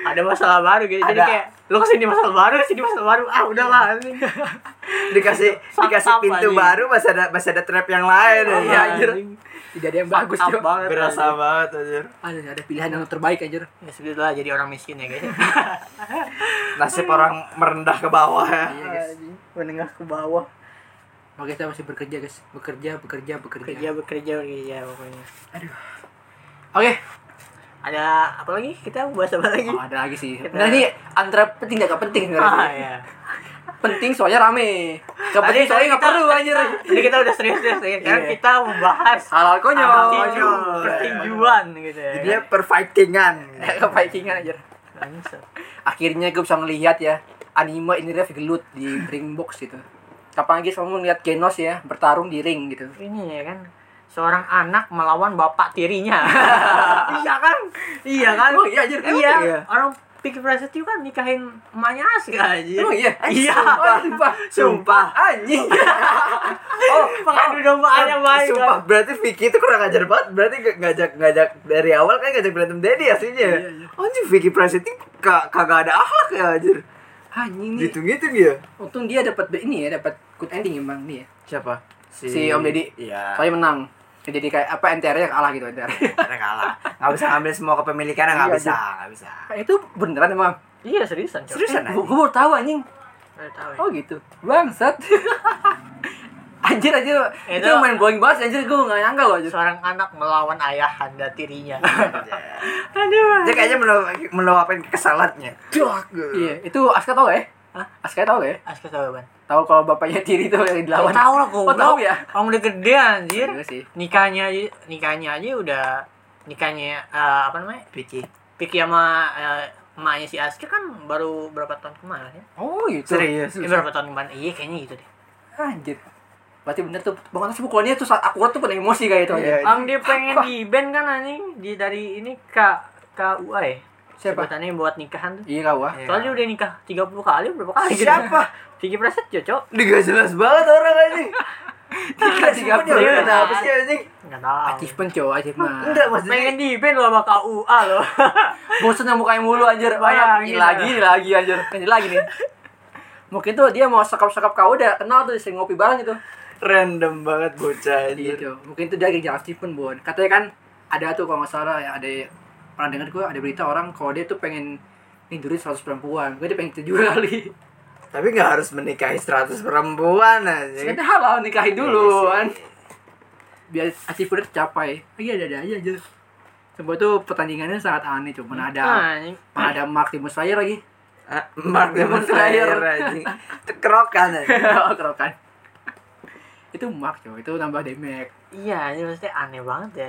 Ada masalah baru gitu. Jadi kayak lo ke sini masalah baru ke sini masalah baru ah udahlah anjing dikasih dikasih pintu anjing. baru masih ada masih ada trap yang lain Iya, ya anjir. Tidak ada yang bagus, up Cok. banget berasa anjing. banget anjir Ada ada pilihan yang terbaik anjir. ya sudah jadi orang miskin ya guys nasib orang merendah ke bawah ya Iya, guys. Menengah ke bawah Makanya kita masih bekerja, guys. Bekerja, bekerja, bekerja. kerja bekerja bekerja pokoknya Oke. Ada apa lagi kita bahas apa lagi Oh, ada lagi sih. Kita- Nah, ini antara penting dan gak penting ah sebenarnya. ya Penting soalnya rame. Gak penting soalnya gak kita- perlu anjir. Ini kita udah serius-serius ya. Sekarang Iya. kita membahas Halal konyol. tinju, pertinjuan gitu ya. dia perfightingan anjir. Bangsat. Akhirnya gue bisa ngelihat ya anime ini ref gelut di ring box gitu. Kapan lagi kamu ngeliat Genos ya bertarung di ring gitu. Ini ya kan seorang anak melawan bapak tirinya. iya kan? Iya kan? Emang iya, Iya. iya? Orang Pikir Prasetyo kan nikahin emaknya Aska aja. Emang iya? Iya. Oh, sumpah. Sumpah. Anjing. oh Pengadu dombanya baik Sumpah, kan. berarti Vicky itu kurang ajar banget. Berarti ngajak ngajak dari awal kan ngajak berantem Daddy aslinya. Iya, iya. Anjing Vicky Prasetyo ka- kagak ada akhlak ya anjir. Anjing nih. Gitu-gitu dia. Untung dia dapat ini ya, dapat good ending emang ya. Siapa? Si Om Deddy. Iya. Soalnya menang. Jadi kayak apa NTR nya kalah gitu NTR. Karena kalah. Nggak bisa ngambil semua kepemilikan nggak Iya, bisa, nggak bisa. itu beneran emang. Iya seriusan. Cok. Seriusan Gue baru tahu anjing. Nggak tahu ya. Oh gitu. Bangsat. anjir anjir. Itu, Itu- main blowing banget anjir gue gak nyangka loh anjir. Seorang anak melawan ayahanda tirinya. Dia kayaknya melu- meluapin kesalatnya. Iya, itu Aska tau gak ya? Hah? Aska tau gak ya? Aska tahu ban. Tahu kalau bapaknya tiri itu yang dilawan. Tahu lah Oh, goblok. tahu ya? Orang udah gede anjir. Iya sih. Nikahnya aja nikahnya aja udah nikahnya eh, apa namanya? Vicky. Piki sama eh, emaknya si Aska kan baru berapa tahun kemarin ya? Oh gitu. Serius. Eh, berapa tahun kemarin? Iya kayaknya gitu deh. Anjir. Berarti bener tuh. Bang Atas pukulannya tuh saat akurat tuh penuh emosi kayak itu Iya. aja. Ang dia pengen di band kan anjing di dari ini K KUA ya. Siapa? Sebutannya buat nikahan tuh. Iya kau ah. Iya. Soalnya udah nikah 30 kali berapa kali gitu. Siapa? Vicky Prasetyo, Cok. Dia jelas banget orang anjing. Tiga tiga Iya. kenapa sih anjing? Enggak tahu. Achievement cowok achievement. Enggak maksudnya. Pengen di band lo sama KUA lo. Bosen yang mukanya mulu anjir. Bayangin Ini lagi, ini lagi anjir. Ini lagi nih. Mungkin tuh dia mau sekap-sekap kau udah kenal tuh sering ngopi bareng gitu. Random banget bocah anjir. Gitu. Mungkin tuh dia lagi jalan achievement, Bon. Katanya kan ada tuh kalau nggak salah ya ada pernah dengar gue ada berita orang kalau dia tuh pengen nindurin 100 perempuan. Gue dia pengen itu juga kali. Tapi nggak harus menikahi 100 perempuan anjing. Kita halal nikahin dulu Iya kan. sih. Biar achievement tercapai. Iya ada-ada aja aja. Sebuah tuh pertandingannya sangat aneh cuman ada mana ada Mark Timus Slayer lagi. Ah, Mark Demon Demon Slayer. Slayer anjing. Itu kerokan anjing. Kerokan. Itu Mark coy, itu nambah damage. Iya, ini maksudnya aneh banget ya.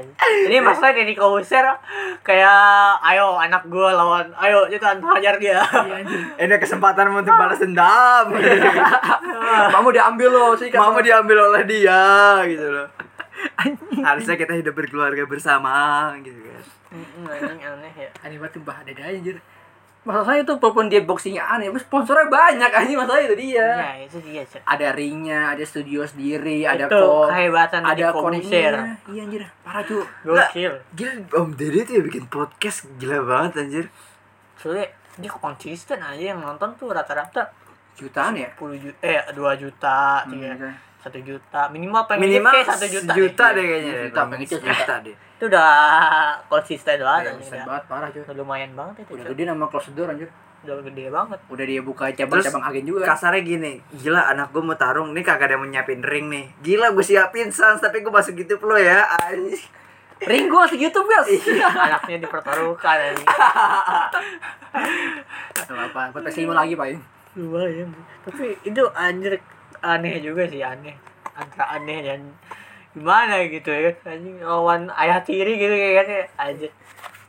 Ini maksudnya Deddy Kobuser kayak ayo anak gua lawan, ayo kita hajar dia. Iya. Ini kesempatan untuk balas dendam. Kamu diambil loh sih Mama diambil oleh dia gitu loh. Harusnya kita hidup berkeluarga bersama gitu kan. Anjing aneh ya. aneh banget tuh bah ada aja anjir. Masalahnya tuh walaupun dia boxingnya aneh, tapi sponsornya banyak anjing masalahnya itu dia. Iya, itu dia, Cek. Ada ringnya, ada studio sendiri, ada Itu kok, kehebatan ada konnya. Iya anjir, parah cuy. Gokil. Gila Om Deddy tuh ya bikin podcast gila banget anjir. Soalnya dia konsisten aja yang nonton tuh rata-rata Jutaan ya? 10 juta eh 2 juta, Hmm, 3 1 juta, minimal pengen Minimal 1 juta. sejuta deh. deh kayaknya. Sejuta, pengen sejuta. Sejuta deh. Itu udah konsisten banget Iya, besar udah. banget parah cuy. Lumayan banget itu. Udah gede nama close door anjir. Udah gede banget. Udah dia buka cabang-cabang agen juga. Kasarnya gini, gila anak gue mau tarung nih kagak ada yang nyiapin ring nih. Gila gue siapin sans tapi gue masuk gitu lo ya. Anjing. Ring gua masih YouTube guys. Anaknya dipertaruhkan. Gak apa-apa, buat PS5 lagi Pak. lumayan tapi itu anjir aneh juga sih aneh antara aneh dan gimana gitu ya kan anjing lawan ayah tiri gitu kayak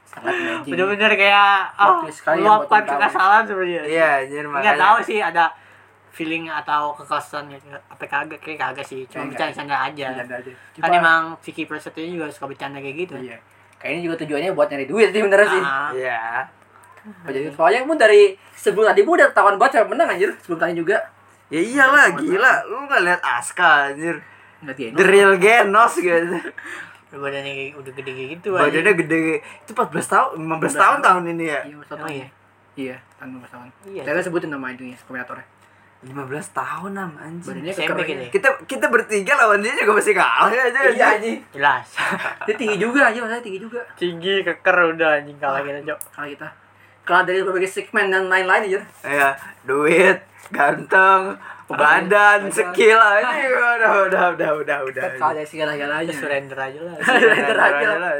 Sangat magic. bener-bener kayak buat meluapkan kekesalan sebenarnya Iya anjir nggak makanya. tahu sih ada feeling atau kekerasan apa kagak kayak kagak sih cuma Kayak bercanda-canda aja aja. kan emang Vicky Prasetyo juga suka bercanda kayak gitu Iya. Kayaknya juga tujuannya buat nyari duit sih bener sih. Ah, Iya. Oh, jadi soalnya pun dari sebelum tadi pun udah ketahuan banget siapa menang anjir sebelum tadi juga Ya iyalah gila, lu nggak lihat Aska anjir. The real Genos gitu. badannya udah gede gitu Badannya gede. Itu 14 tahun, 15 tahun tahun ini ya. iya masa Oh, iya. iya tahun masa tahun Iya. saya sebutin nama itu ya kombinatornya 15 tahun nam anjing. badannya SMP gitu ya? Kita kita bertiga lawan dia juga masih kalah ya aja. iya anjing jelas dia tinggi juga aja maksudnya tinggi juga tinggi keker udah anjing kalah kita cok kalau kita kalau dari berbagai segmen dan lain-lain aja Ya, duit, ganteng, badan, skill aja udah udah udah udah udah. kalau dari segala-galanya. Surrender aja lah. Surrender aja lah.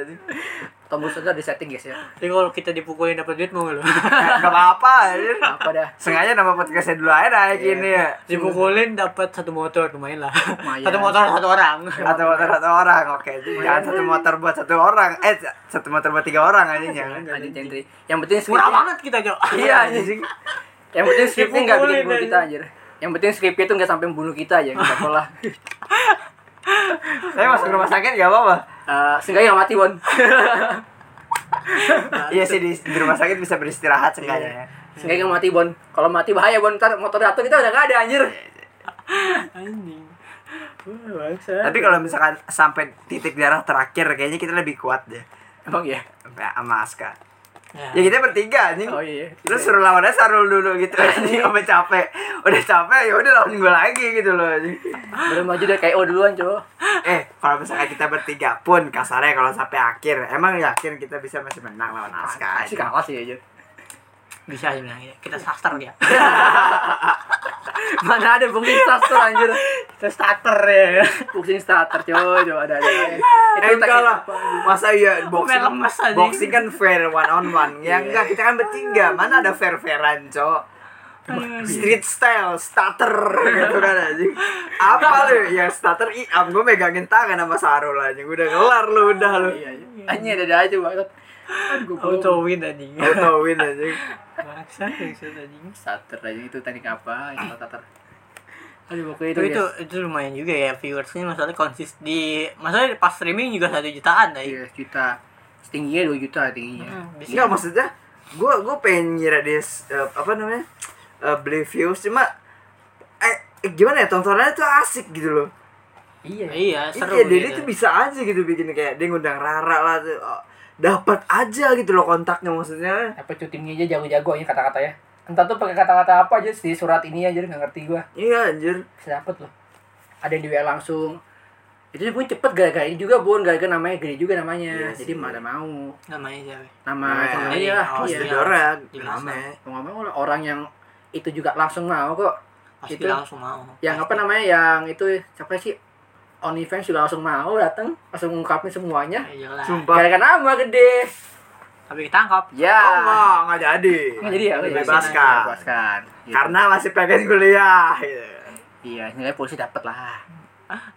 Saja di setting guys ya. Tapi kalau kita dipukulin dapat duit mau lu? Gak apa-apa apa dah. Sengaja nama podcastnya dulu aja naik Iya. ini ya. dipukulin dapat satu motor lumayan lah. Lumayan. satu motor satu orang. Satu motor satu orang, oke. Jangan satu motor buat satu orang. Eh, satu motor buat tiga orang aja jangan. anjing centri yang penting murah banget kita cok iya anjing. Yang penting skripnya nggak bikin bunuh kita anjir. Yang penting skripnya tuh nggak sampai membunuh kita aja nggak apa lah. Tapi masuk rumah sakit gak apa-apa. Eh, seenggaknya nggak mati bon? Iya sih di, di rumah sakit bisa beristirahat seenggaknya ya. seenggaknya nggak mati bon. Kalau mati bahaya bon. Ntar motor jatuh kita udah nggak ada anjir. Anjing. Tapi kalau misalkan sampai titik darah terakhir kayaknya kita lebih kuat deh. emang ya Sampai sama Aska. Ya. Ya kita bertiga anjing. oh iya Terus suruh lawannya Sarul dulu gitu anjing sampai capek. Udah capek ya udah lawan gue lagi gitu loh anjing. baru maju deh kayak oh duluan coba Eh, kalau misalkan kita bertiga pun kasarnya kalau sampai akhir, emang yakin kita bisa masih menang lawan Aska. sih kalah sih aja bisa sih bilang kita starter dia. Mana ada booking starter anjir. Kita starter ya. Booking starter coba coba ada ada Eh enggak lah, masa iya boxing, aja. boxing kan fair one on one Ya Iya. enggak, kita kan bertiga, mana ada fair-fairan cok Street style, starter gitu kan anjing. Apa lu, ya starter iam, gue megangin tangan sama Sarul anjing. Udah kelar lu, udah lu. Iya iya anjing ada aja banget aduh gue auto win anjing. Auto win anjing. Maksa maksa anjing? Starter aja itu teknik apa itu starter aduh pokoknya itu itu itu, itu lumayan juga ya viewersnya masalahnya konsis di masalahnya pas streaming juga satu jutaan dah iya juta tingginya dua juta tingginya. Hmm, bisa. Enggak maksudnya, gue gue pengen ngira dia eh, apa namanya eh, beli views cuma eh, eh, gimana ya tontonannya tuh asik gitu loh. Iya. Iya Iya, seru kayak dia gitu. tuh. bisa aja gitu bikin kayak dia ngundang Rara lah tuh. Oh, dapat aja gitu loh kontaknya maksudnya. apa tuh timnya aja jago-jago ya kata-kata ya. Entah tuh pakai kata-kata apa aja di surat ini aja nggak ngerti gua. Iya anjir. bisa dapet loh ada yang di WA langsung itu pun cepet gara-gara ini juga bun. Gara-gara namanya gede juga namanya. Iya jadi sih. mana mau. Namanya siapa? Nama Namanya- channelnya Iya, oh, iya. Iya. Namanya. mau nggak mau lah, orang yang itu juga langsung mau kok. Pasti Itu. langsung mau. yang apa namanya yang itu siapa sih OnlyFans juga langsung mau datang langsung ngungkapin semuanya ya jelas Sumpah. gara-gara nama gede tapi ditangkap ya Oh enggak, enggak jadi. Nggak jadi ya Dibebaskan. bebaskan Gitu. Karena masih pengen kuliah. gitu. iya nilai polisi dapet lah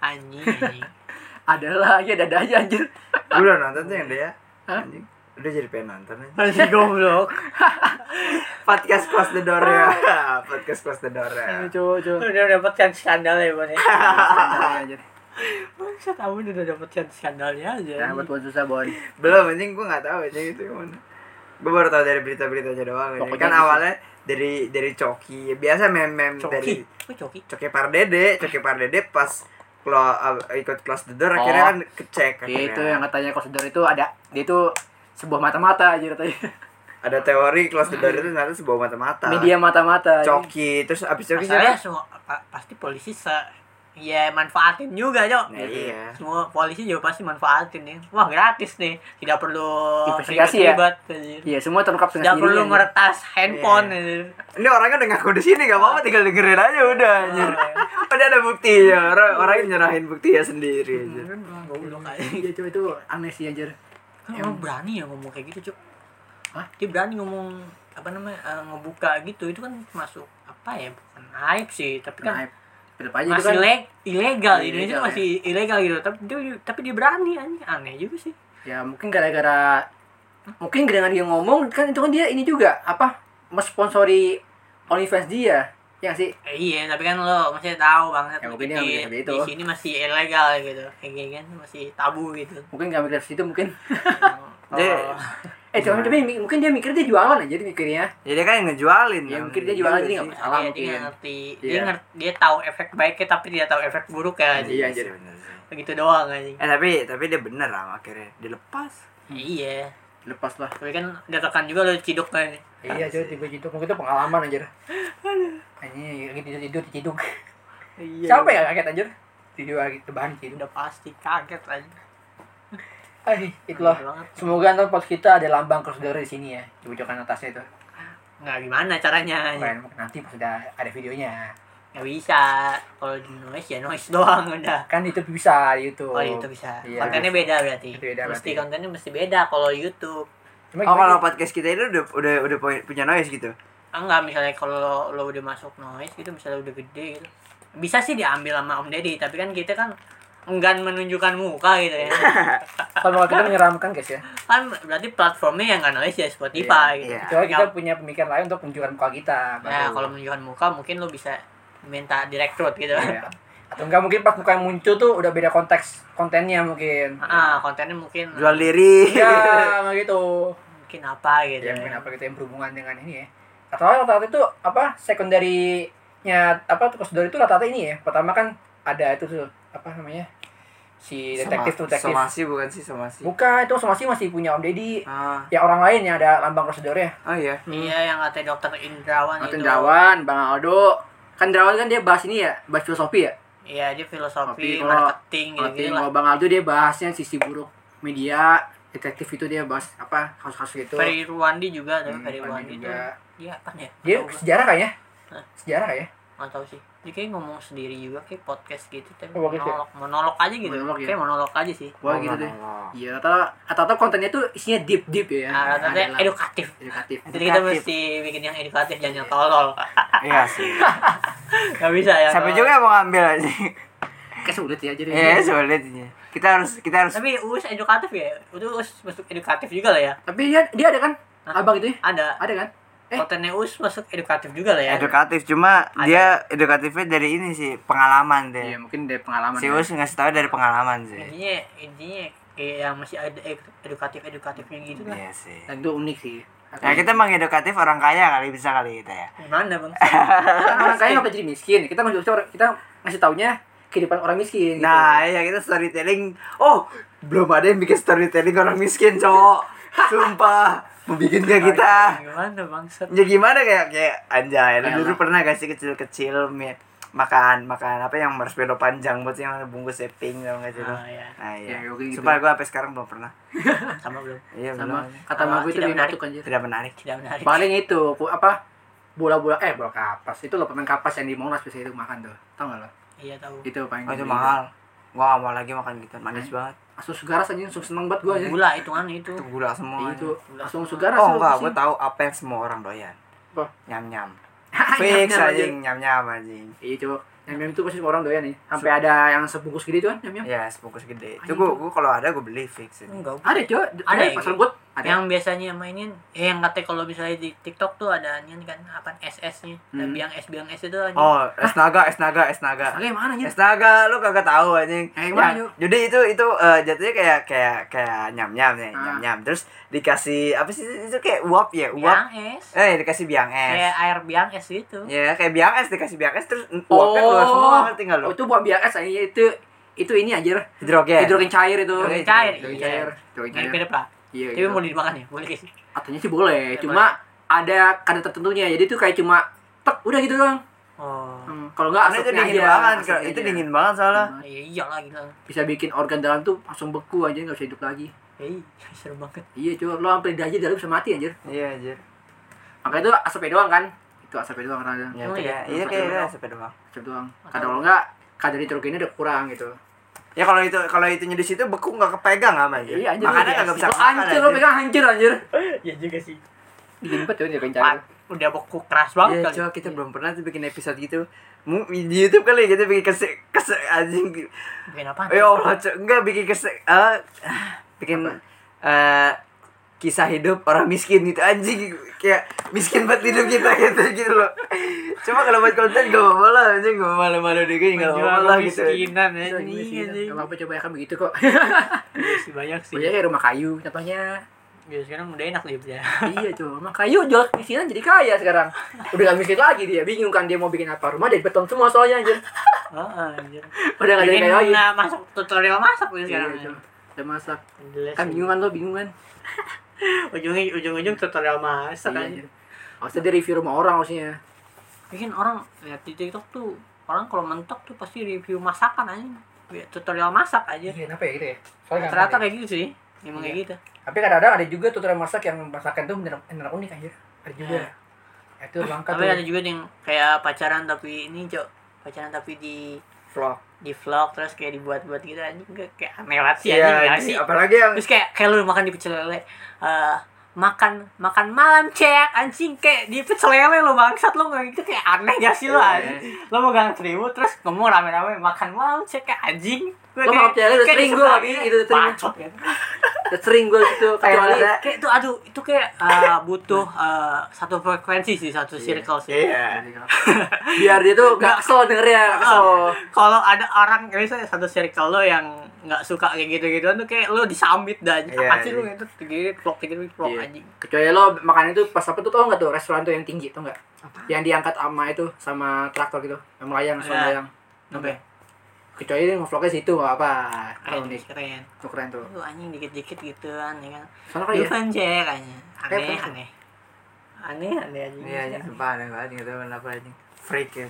anjing anjing ada lah ya ada aja anjir Gue udah nonton tuh yang dia. Anjing. Udah jadi pengen nonton aja. anjing goblok Podcast close the door ya. Podcast close the door ya. coba coba udah dapatkan skandal ya bang ya anjir Bangsa tahu udah dapatkan skandalnya aja nah buat buat susah bon Belum anjing gue nggak tahu aja itu gimana. Gue baru tahu dari berita-beritanya doang. anjing. Pokoknya kan gitu. awalnya dari dari Coki. Biasa mem-mem dari coki kok coki Coki Pardede, Coki Pardede pas klo, uh, ikut close the door akhirnya Oh. kan kecek itu akhirnya. yang katanya kosidor itu ada dia itu sebuah mata-mata aja katanya ada teori the door itu ternyata sebuah mata-mata. media mata-mata Coki terus abis Coki pa- pasti polisi se ya manfaatin juga cok Nah, iya. semua polisi juga pasti manfaatin nih wah gratis nih tidak perlu Investigasi ya? ribet, anjir. iya semua terungkap tidak dengan perlu sendirinya meretas handphone Iya. anjir. Ini orangnya udah ngaku di sini gak apa-apa tinggal dengerin aja udah anjir. Udah ada bukti ya. Orang orangnya nyerahin bukti ya sendiri aja. goblok aja iya coba itu aneh sih anjir kan orang berani ya ngomong kayak gitu cok Hah? dia berani ngomong apa namanya eh, ngebuka gitu itu kan masuk apa ya bukan aib sih tapi kan nah, tetep aja itu masih kan leg ilegal Iya, Indonesia masih ilegal gitu. Tapi dia tapi dia berani aneh aneh juga sih. Ya mungkin gara-gara mungkin dengan dia ngomong kan itu kan dia ini juga apa mensponsori OnlyFans dia ya nggak sih? Eh, iya tapi kan lo masih tahu banget Ya, mungkin dia di, bisa itu. di sini masih ilegal gitu. Kayak gini kan masih tabu gitu. Mungkin nggak mikir situ mungkin. Oh, Eh, cuma tapi mungkin dia mikir dia jualan aja dia mikirnya. Ya dia kan yang ngejualin. Ya, mungkin dia jualan, jadi Iya nggak sih. masalah. Salah Iya, dia mungkin. nggak ngerti dia Iya. ngerti dia tahu efek baiknya tapi dia tahu efek buruknya Iya. Iya sih. begitu doang anjing Eh tapi tapi dia bener lah akhirnya dilepas. iya Lepas lah. tapi kan dia tekan juga lo ciduk kan Iya, coy, tiba itu mungkin itu pengalaman anjir. Anjir, lagi tidur tidur diciduk. iya Siapa ya kaget anjir? Tidur lagi tebahan diciduk. udah pasti kaget aja Eh, itulah. Semoga ntar pas kita ada lambang crossdor di sini ya, di pojokan atasnya itu. nggak gimana caranya Keren, nanti pas udah ada videonya. nggak bisa kalau di noise ya noise doang udah Kan itu bisa di YouTube. oh itu bisa Iya. kontennya beda berarti Itu beda mesti berarti. kontennya mesti beda kalau YouTube Cuma Oh kalau podcast kita itu udah udah udah punya- noise gitu. Ah, enggak misalnya kalau lo udah masuk noise gitu misalnya udah gede gitu bisa sih diambil sama Om Deddy tapi kan kita kan enggan menunjukkan muka gitu ya kalau kita menyeramkan guys ya. kan berarti platformnya yang nggak noise ya Spotify gitu Iya. Kecuali kita Ya, punya pemikiran lain untuk menunjukkan muka kita. nah baru. kalau menunjukkan muka mungkin lo bisa minta direkrut gitu Iya. Atau enggak mungkin pas muka yang muncul tuh udah beda konteks kontennya mungkin. ah kontennya mungkin Jual diri. Iya, nggak gitu. mungkin apa gitu Ya mungkin apa kita yang berhubungan dengan ini ya. Atau rata-rata itu apa secondary-nya apa crossdor itu rata-rata ini ya. Pertama kan ada itu tuh apa namanya? Si detektif tuh detektif. Somasi bukan sih somasi. Bukan, itu somasi masih punya Om Deddy. Ah, Ya orang lain yang ada lambang prosedurnya. oh iya. iya yang kata dokter Indrawan Martin itu Drawan, Bang Aldo. Kan Drawan kan dia bahas ini ya, bahas filosofi ya. iya dia filosofi Tapi kalau- marketing gitu, gitu lah kalau Bang Aldo dia bahasnya sisi buruk media, detektif itu dia bahas apa kasus-kasus itu. Ferry Ruwandi juga ada Hmm, Ferry itu juga. dia apa ya Dia sejarah kayaknya. Hah? Sejarah kayak. nggak tahu sih dia kayak ngomong sendiri juga kayak podcast gitu tapi Oh, bagus ya? monolog monolog aja gitu Monolog ya? kayak monolog aja sih Wah Oh, gitu deh. monolog. Iya, rata rata kontennya tuh isinya deep deep ya. nah rata-rata Adalah edukatif edukatif. jadi kita Edukatif. mesti bikin yang edukatif jangan yang tolol Iya sih. nggak bisa ya Sampai juga mau ngambil aja. Kayak sulit ya jadi. Iya, sulit ini. Kita harus kita harus tapi us edukatif ya itu us masuk edukatif juga lah ya Tapi dia dia ada kan? Hah? Abang itu ya? ada Ada kan? Eh. kontennya us masuk edukatif juga lah ya edukatif cuma Ada. dia edukatifnya dari ini sih pengalaman Iya, deh. mungkin dari pengalaman. Si ya. Us ngasih tahu dari pengalaman sih. intinya intinya kayak yang masih ada edukatif edukatifnya gitu lah Iya sih. Dan itu unik sih. Nah, kita emang edukatif orang kaya kali bisa kali kita ya. gimana bang orang kaya nggak jadi miskin. Kita ngasih kita ngasih taunya kehidupan orang miskin. Gitu. Nah, iya kita storytelling. Oh, belum ada yang bikin storytelling orang miskin, cowok. Sumpah, bikin kayak kita. gimana bang Ya gimana kayak kayak anjay, lu dulu pernah gak sih kecil-kecil makan makan apa yang marshmallow panjang buat yang bungkus seping gak sih lu? Ah, iya. Nah, iya. Ya, oke gitu. Sumpah gua sampai sekarang belum pernah. sama belum Iya, sama belum. kata mama gue itu menarik. anjir. Tidak menarik. tidak menarik Paling itu apa bola-bola eh bola kapas itu loh permen kapas yang di Monas biasanya itu makan tuh tau gak lo iya tahu itu paling Oh, itu gede. mahal. Gua gak mau lagi makan gitu, manis Eh? banget. Asus garas anjing langsung seneng banget gue aja gula itu kan itu Itu gula semua. Iya, itu langsung sugaras Oh enggak, gua tahu apa yang semua orang doyan. Apa? Nyam-nyam. Nyam-nyam Fix aja. anjing, nyam-nyam anjing. iya coba nyam nyam itu pasti semua orang doyan nih sampai ada yang sebungkus gede tuh kan nyam nyam Ya, sebungkus gede. Itu gua, tuh. gua kalau ada gua beli fix. ini. enggak ada coba Ada ya, pasar gitu? buat ada yang biasanya mainin eh, yang katanya kalau misalnya di TikTok tuh ada ini kan apa SS nya Hmm. biang S biang S itu aja Oh, es naga, es naga, es naga. Harganya mana anjir Es naga, lu kagak tahu anjing. Yang mana, Ya, jadi itu itu eh, jatuhnya kayak kayak kayak nyam-nyam nih, Ah. nyam-nyam. Terus dikasih apa sih itu kayak uap ya, biang uap. es Eh, dikasih biang kayak es. air biang es gitu Ya, kayak biang es dikasih biang es terus uapnya keluar semua ngerti enggak lu? oh itu buat biar es aja itu itu ini anjir Hidrogen. hidrogen cair itu Hidrogen cair hidrogen iya. cair hidrogen cair mirip-mirip lah iya tapi gitu. mau dimakan ya boleh guys Katanya sih boleh, Ya, cuma ada kadar tertentunya. Jadi itu kayak cuma tek udah gitu doang. oh Hmm, kalau enggak itu asapnya dingin aja, banget, asapnya itu aja. dingin banget soalnya. Hmm, iya iyalah gitu Bisa bikin organ dalam tuh langsung beku aja nggak bisa hidup lagi. Hei, seru banget Iya coba lo sampai lidah aja dalam bisa mati anjir. Iya, anjir. Makanya itu asapnya doang kan. Itu asapnya doang karena Ya, Oh, iya. kayak iya kayak doang. asap doang. asap doang. Kadang kalau enggak kadar nitrogennya udah kurang gitu. Ya kalau itu kalau itunya di situ beku nggak kepegang sama aja. Iya anjir. Makanya kagak bisa makan. Hancur lo anjir. pegang hancur anjir. iya juga sih banget tuh dia Pak, cair. udah beku keras banget Iya, kali coba kita belum pernah tuh bikin episode gitu. Mu di YouTube kali gitu bikin kesek kesek anjing. bikin apa Ya Allah, enggak bikin kesek eh bikin eh kisah hidup orang miskin gitu anjing. Kayak miskin banget hidup kita gitu gitu loh. Cuma kalau buat konten gak apa-apa lah anjing. Gak malu-malu deh gak apa-apa lah gitu. kemiskinan ya. Gak apa-apa coba ya kan begitu kok. Iya sih banyak sih. Banyak kayak rumah kayu contohnya. Ya sekarang udah enak dia ya. iya cuy makanya yuk jual misinan jadi kaya sekarang. Udah gak miskin lagi dia. Bingung kan dia mau bikin apa rumah dari beton semua soalnya anjir Heeh, anjir. udah gak jadi kaya lagi. masuk tutorial masak iya, sekarang. cuy. udah masak. Kan bingung kan lo bingung kan ujungnya ujung-ujung tutorial masak Iya, aja. anjir. Harusnya dia review rumah orang harusnya Bikin orang lihat di TikTok tuh orang kalau mentok tuh pasti review masakan aja. Ya, tutorial masak aja. Iya, kenapa ya gitu ya? Soalnya Ternyata gampang kayak gitu sih. Emang Iya. kayak gitu. ya. Tapi kadang-kadang ada juga tutorial masak yang masakan tuh bener, bener unik aja. Ada juga. Iya. Ya, itu langka Tapi tuh. ada juga yang kayak pacaran tapi ini, Cok. Pacaran tapi di vlog di vlog terus kayak dibuat-buat gitu anjing kayak kayak aneh banget sih Iya, anjing ya sih. apalagi yang Terus kayak kayak lu makan di pecel lele eh, makan makan malam cek anjing kayak di pecel lele lo bangsat lo nggak gitu kayak aneh gak sih lo Iya. anjing lo mau gang seribu terus ngomong rame-rame makan malam cek kayak anjing Lo pecel lele udah sering sebelah lagi, gitu. itu sering. Bacot, kan. Udah sering gue itu kecuali kayak itu aduh itu kayak eh, butuh eh, satu frekuensi sih satu circle sih iya biar dia tuh gak kesel dengernya, kesel. kalau ada orang kayak misalnya satu circle lo yang nggak suka kayak gitu gituan tuh kayak lo disambit dah anjing. Iya, apa sih iya. lo itu tigit vlog tigit vlog Iya. anjing Kecuali lo makan itu pas apa tuh tau gak tuh restoran tuh yang tinggi tuh gak? Yang diangkat sama itu sama traktor gitu, yang melayang, Iya. sama melayang. Oke. Kecuali dia ngevlognya situ gak apa. keren Kalau nih, keren. Tuh keren tuh. lu anjing dikit-dikit gituan ya kan? Soalnya kan lu ya, anjing. Aneh aneh. Aneh aneh anjing. Iya anjing sumpah aneh banget nggak tahu kenapa anjing. Freak ya.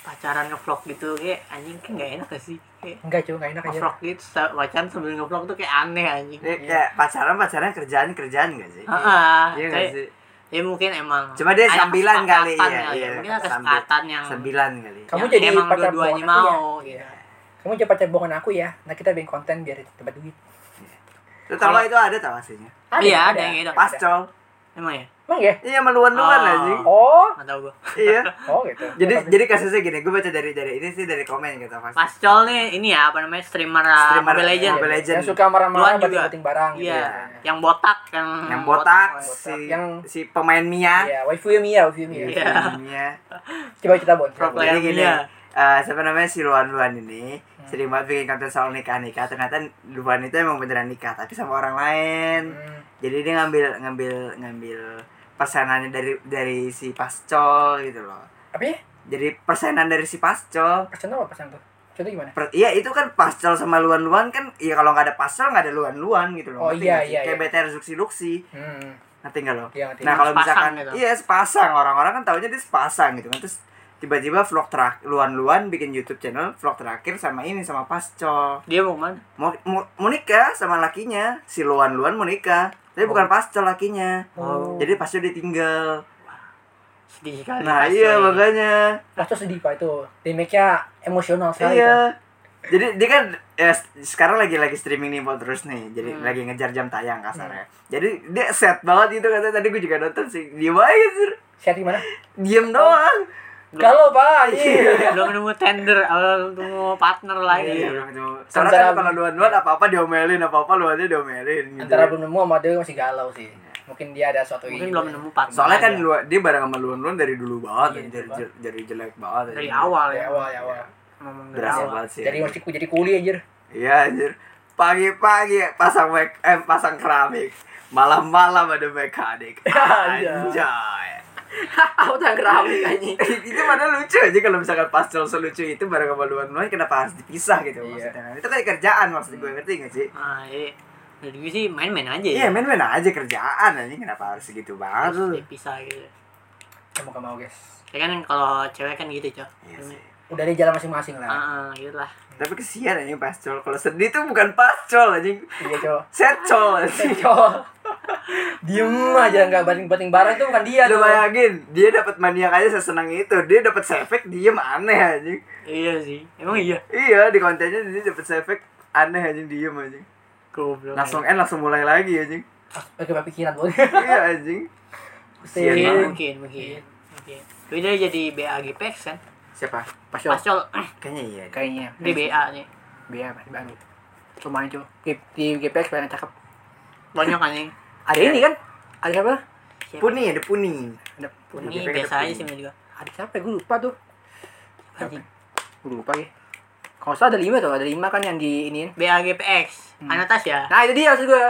Pacaran ngevlog gitu kayak anjing kayak gak enak gak sih? Kayak enggak cuy, gak enak aja. ngevlog gitu pacaran sebelum ngevlog tuh kayak aneh anjing. Ini kayak pacaran pacaran kerjaan kerjaan gak sih? Heeh, iya gak sih? ya mungkin emang Cuma dia ada sambilan kali, iya, ya. iya. mungkin ada Sambil- kesepakatan yang sembilan kali. Kamu yang jadi emang pacar dua-duanya mau ya? gitu. Kamu pacar bohongan aku ya. Nah kita bikin konten biar dapat duit. Kalau- gak itu ada tau aslinya Iya, ada yang gitu. pascol emang ya Emang ya? iya meluan-luan Oh. anjing Oh, nggak tahu gua iya oh gitu. jadi jadi kasusnya gini gue baca dari dari ini sih dari komen gitu pas Pascol nih ini ya apa namanya streamer, uh, Streamer, Mobile Legends Mobile Legends. Yang suka marah-marah bating-bating barang gitu. Iya, ya. yang botak, yang yang botak botak. si Yang- si pemain Mia Iya, waifu Mia, waifu Mia. Iya. Mia Coba cerita Bon. Pro Coba. player Jadi gini, Mia. Eh, siapa namanya si Luan Luan ini Hmm. sering banget bikin konten soal nikah nikah. Ternyata Luan itu emang beneran nikah, tapi sama orang lain. Hmm. Jadi dia ngambil ngambil ngambil persenannya dari dari si pascol gitu loh. Apa ya? Jadi persenan dari si pascol. Persen apa persen tuh? Contoh gimana? Per- Iya itu kan pascol sama luan luan kan, iya kalau nggak ada pascol nggak ada luan luan gitu Oh, loh. ngerti iya, iya, Kayak iya. BTR Zuxi Luxi, Hmm. ngerti nggak lo? Iya, ngerti. Nah kalau misalkan gitu. iya sepasang orang-orang kan taunya dia sepasang gitu kan terus tiba-tiba vlog terakhir luan-luan bikin YouTube channel vlog terakhir sama ini sama pascol Dia mau mana? mau mau, mau nikah sama lakinya si luan-luan mau nikah tapi Oh. bukan pascol lakinya Oh. jadi pascol ditinggal Sedih sekali. nah Pascol iya makanya Pas tuh sedih Pak itu. Damage-nya emosional sekali. iya jadi dia kan ya, sekarang lagi lagi streaming nih mau terus nih jadi Hmm. lagi ngejar jam tayang kasarnya jadi dia set banget gitu katanya tadi gue juga nonton sih diem aja Sir. Sehat gimana? diem doang Kalau Pak, iya. belum nemu tender, belum nemu partner lagi. Iya, belum ketemu. Soalnya Antara- kan kalau luan-luan apa-apa diomelin, apa-apa luannya diomelin gitu. Antara belum nemu sama dia masih galau sih. Mungkin dia ada suatu Mungkin ini. belum nemu partner. Soalnya kan aja. luan, dia bareng sama luan-luan dari dulu banget, Iya, dari, dari, dari jelek banget. dari awal Dari ya. awal, ya awal. Ngomong dari Berasa awal. banget sih. Jadi masih jadi kuli anjir. Iya anjir. Pagi-pagi pasang make, eh pasang keramik. Malam-malam ada mekanik. Anjay. Aku tak keramik anjing. itu mana lucu aja kalau misalkan pascal selucu itu bareng sama luan-luan kenapa harus dipisah gitu Iya. maksudnya. Itu kayak kerjaan maksud gue ngerti gak sih? Ah, iya. Dari gue sih main-main aja Iya, ya. main-main aja kerjaan anjing kenapa harus segitu banget lu? dipisah gitu. Kamu gak mau guys. Ya kan kalau cewek kan gitu, Cok. Iya sih. Udah di jalan masing-masing lah. Ah, gitu lah. Tapi kesian anjing pascol. Kalau sedih tuh bukan pascol anjing. Iya cowok. Setcol anjing. Cowok. Diem aja nggak bating-bating barang itu bukan dia Lu bayangin, dia dapat maniak aja sesenang itu. Dia dapat sefek diem aneh anjing. Iya sih. Emang iya. Iya, di kontennya dia dapat sefek aneh anjing diem anjing. Goblok. Langsung end langsung mulai lagi anjing. Pakai pikiran boleh. iya anjing. Kesian Mungkin, mungkin, mungkin. Mungkin. Dia jadi BAGPX kan? Siapa? Pasol. Pascol, Kayaknya iya. Kayaknya. dia BA nih. Masih baru. Lumayan cuy. Di, di GPX banyak cakep. Banyak anjing. Ada ini kan? Ada siapa? Siapa? Puni ada puni. Ada Ini GPX biasa aja Puni. sih gua. ada siapa? ya? Gue lupa tuh. Gue lupa ya. Kalau salah ada lima tuh, ada lima kan yang di iniin. BAGPX. Hmm. Anatas ya. Nah itu dia maksud gue.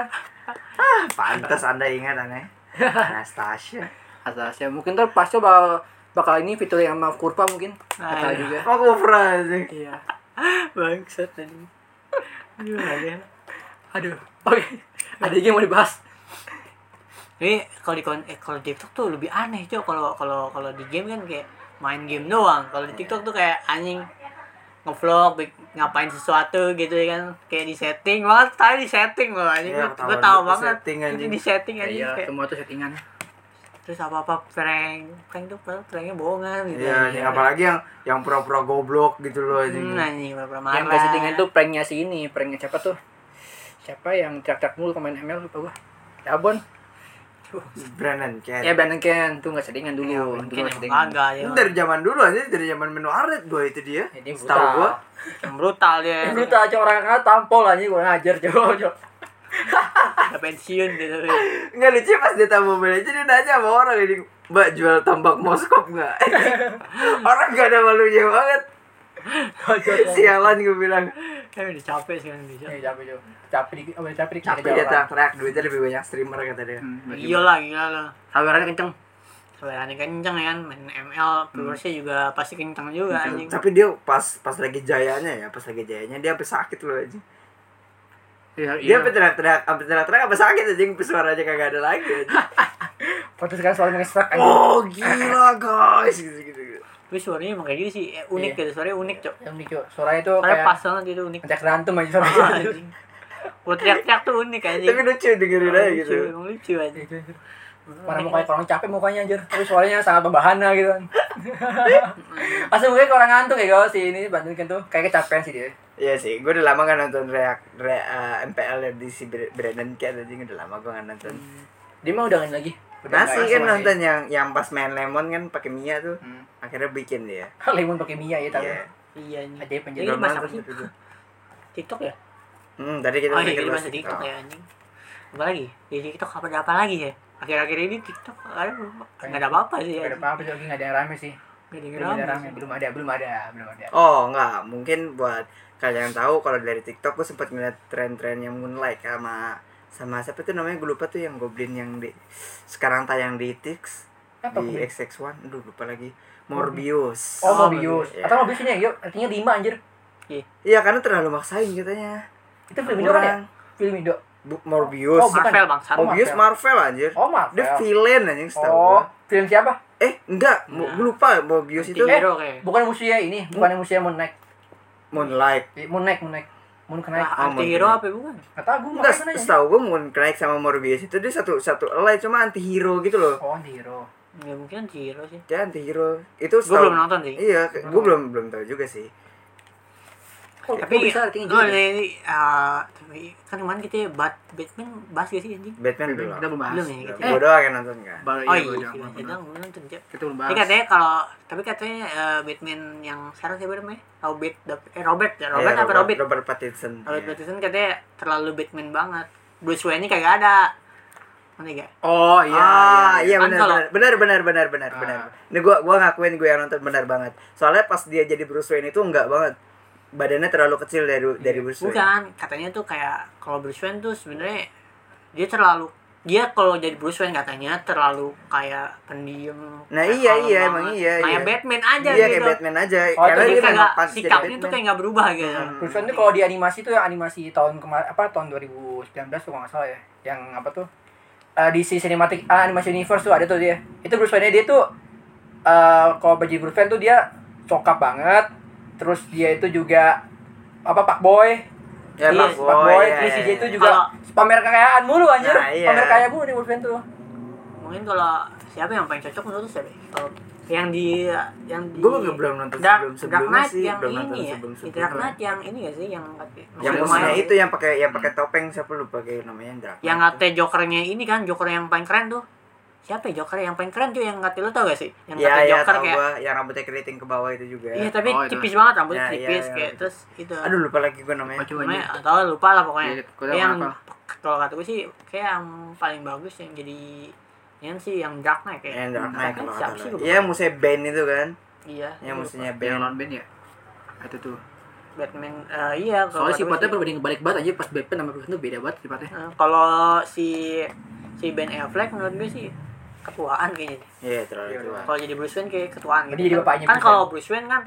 Pantas anda ingat aneh. Anastasia. Atasnya mungkin ntar pasnya bakal bakal ini fitur yang sama kurva mungkin. Ah, Atau iya. juga. Oh, kufra sih. Iya. Bangsat tadi. Ya? Aduh. Oke. Ada yang mau dibahas. Ini kalau di kon- eh, kalau di TikTok tuh lebih aneh, Cok. Kalau kalau kalau di game kan kayak main game doang. Kalau di TikTok tuh kayak anjing ngevlog ngapain sesuatu gitu ya kan kayak di setting banget tadi di setting loh anjing Iya, gue di banget setting, itu anjing. di setting Ya, anjing iya, kayak semua tuh settingan. terus apa apa prank prank tuh pranknya bohongan gitu Iya, anjing. apalagi yang yang pura-pura goblok gitu loh anjing. hmm, anjing pura-pura marah Yang settingan tuh pranknya si ini, pranknya siapa tuh? Siapa yang teriak-teriak mulu pemain ML lupa gua. Dabon. Brandon Ken. Ya Brandon Ken tuh nggak settingan dulu. ya, Dulu mungkin nggak yang settingan. kagak ya Itu dari zaman dulu aja, dari zaman menu arret gua itu dia. Ya, dia Setahu brutal. gua. yang brutal dia brutal aja orang kan tampol aja gua ngajar coba. udah pensiun gitu Enggak lucu pas dia tahu mobil aja dia nanya sama orang ini, "Mbak jual tambak moskop nggak?" orang gak ada malunya banget. Sialan gue bilang. Kan udah capek sekarang bisa Ya, capek coba. Capek dikit, apa capek dikit. Capek dia teriak-teriak duitnya lebih banyak streamer kata dia. iya lah gila lah Sabarannya kenceng. Suaranya kenceng ya kan main ML viewersnya juga pasti kenceng juga anjing Tapi dia pas pas lagi jayanya ya, pas lagi jayanya dia sampai sakit loh anjing. Iya, Dia sampai teriak-teriak, sampai teriak-teriak sampai sakit anjing, suaranya kagak ada lagi anjing. Sekarang nge-struck anjing. Oh, gila guys gitu. Tapi suaranya emang kayak gitu sih eh, unik Iya. gitu suaranya unik cok Yang lucu, suaranya tuh suaranya kayak pas banget gitu unik ngajak berantem aja suaranya. buat teriak-teriak tuh unik anjing Tapi lucu dengerin aja lucu gitu. emang lucu anjing Mana mukanya orang capek mukanya anjir, tapi suaranya sangat membahana gitu kan. Mukanya kayak orang ngantuk ya kalau si ini Bandung kan tuh kayak kecapean sih dia. Iya sih, gue udah lama kan nonton reak, re, uh, MPL di si Br- Brandon Cat anjing udah lama gue gak nonton. Dia mah udah lagi. Nggak kan nonton yang yang pas main Lemon kan pakai Mia tuh. Hmm. Akhirnya bikin dia. Lemon pakai Mia ya tahu. Iya. iya anjing Ajaib Ini apa sih? tapi gua. TikTok ya Hmm, tadi kita oh iya bahas bahasa TikTok TikTok. ya anjing apa lagi di TikTok apa ada apa lagi ya akhir-akhir ini TikTok ada nggak ada apa-apa sih Gak ya ada apa-apa sih nggak ada yang rame sih. nggak ada yang Belum ada rame belum ada, belum ada, belum ada. Oh enggak, mungkin buat kalian tahu kalau dari TikTok gue sempat ngeliat tren-tren yang Moonlight sama sama siapa tuh namanya gue lupa tuh yang Goblin yang di sekarang tayang di Tix Apa di Goblin? XX1 aduh lupa lagi Morbius Oh, Oh, Mobius. iya. Atau Mobius ini yuk, artinya 5 anjir. iya karena terlalu maksain katanya Itu film Indo kan ya? Film Indo. Bu- Morbius Oh, bukan. Marvel bang Morbius Marvel anjir Oh, Marvel. dia villain anjing setahu Oh, gua. film siapa? eh enggak Nah. gue lupa Morbius itu hero kayak Bukan musuhnya ini, bukan musuhnya Moon Knight. Moonlight Moon Knight, Moon Knight. Moon Knight. ah, anti hero mungkin. apa bukan Gak tau gue nanya. setahu gue Moon Knight sama Morbius itu dia satu satu alay cuma anti hero gitu loh Oh, anti hero. ya mungkin anti hero sih dia anti hero itu gue belum nonton sih Iya, gue belum belum tahu juga sih. Kok, tapi kok bisa artinya gue gitu? ini ah, tapi kan kemarin kita bat Batman bahas gak sih anjing Batman Kita belum. belum bahas. belum ya gitu Gue doang yang nonton kan. Baru oh iya, iya gua iya doang, kita belum belum nonton. Kita belum bahas. Tapi katanya kalau tapi katanya eh, Batman yang sekarang siapa namanya? Robert eh Robert ya Robert Iya, apa Robert? Robert Pattinson. Robert iya. Pattinson katanya terlalu Batman banget. Bruce Wayne kagak ada. Mana gak? Oh, iya. ah, iya Kan benar benar benar benar benar benar Ah. Ini gua gua ngakuin gue yang nonton benar banget. Soalnya pas dia jadi Bruce Wayne itu enggak banget. Badannya terlalu kecil dari dari Bruce Wayne. Bukan, katanya tuh kayak kalau Bruce Wayne tuh sebenarnya dia terlalu dia kalau jadi Bruce Wayne katanya terlalu kayak pendiam. Nah, kayak iya, iya, banget. emang iya, Kayak iya. Batman aja Iya gitu. kayak Batman aja. Oh, Karena Jadi dia kayak pantas jadi sikapnya tuh kayak nggak berubah gitu. Bruce Wayne tuh kalau di animasi tuh animasi tahun kemarin apa tahun 2019 tuh kalau nggak salah ya. Yang apa tuh? Eh, DC Cinematic ah, Animation Universe tuh ada tuh dia. Itu Bruce Wayne dia tuh eh kalau baju Bruce Wayne tuh dia cokap banget. Terus dia itu juga apa Pak Boy. Ya, Pak Pak Boy. Boy, ya, terus ya, dia ya. itu juga Kalau- pamer kekayaan mulu anjir. Nah, iya. Pamer kaya mulu Bruce Wayne tuh. Mungkin kalau siapa yang paling cocok menurut siapa? Kalau yang di yang di Gua nggak- belum nonton Dark, sebelum- Dark sebelumnya Knight sih, yang belum nonton ini ya. sebelum- Di sebelumnya. Dark Knight yang ini gak sih yang Yang musuhnya itu yang pakai yang pakai topeng siapa lupa kayak namanya Dracula. yang ngate jokernya ini kan joker yang paling keren tuh siapa ya joker yang paling keren tuh yang ngate lu tau gak sih yang Iya ngate iya joker kayak gua yang rambutnya keriting ke bawah itu juga. iya tapi Oh, itu. tipis banget rambutnya Ya, iya, tipis iya, kayak iya. terus itu Aduh lupa lagi gua namanya. Coba namanya atau lupa lah pokoknya tahu yang kalau kata gue sih kayak yang paling bagus yang jadi yang sih yang Dark Knight kayak Yang Dark Knight kalau siapa sih Iya lupa. musuhnya Ben itu kan. iya Yang musuhnya Yang Ben. non band ya? Itu tuh. Batman eh, iya kalau Soalnya gue sifatnya sih. berbanding kebalik banget aja pas Batman sama Bruce Wayne tuh beda banget sifatnya. Eh, kalau si si Ben Affleck menurut gue sih ketuaan kayaknya Iya, terlalu Iya, tua. kalau jadi Bruce Wayne kayak ketuaan Jadi gitu jadi kan, bapaknya kan kalau Bruce Wayne kan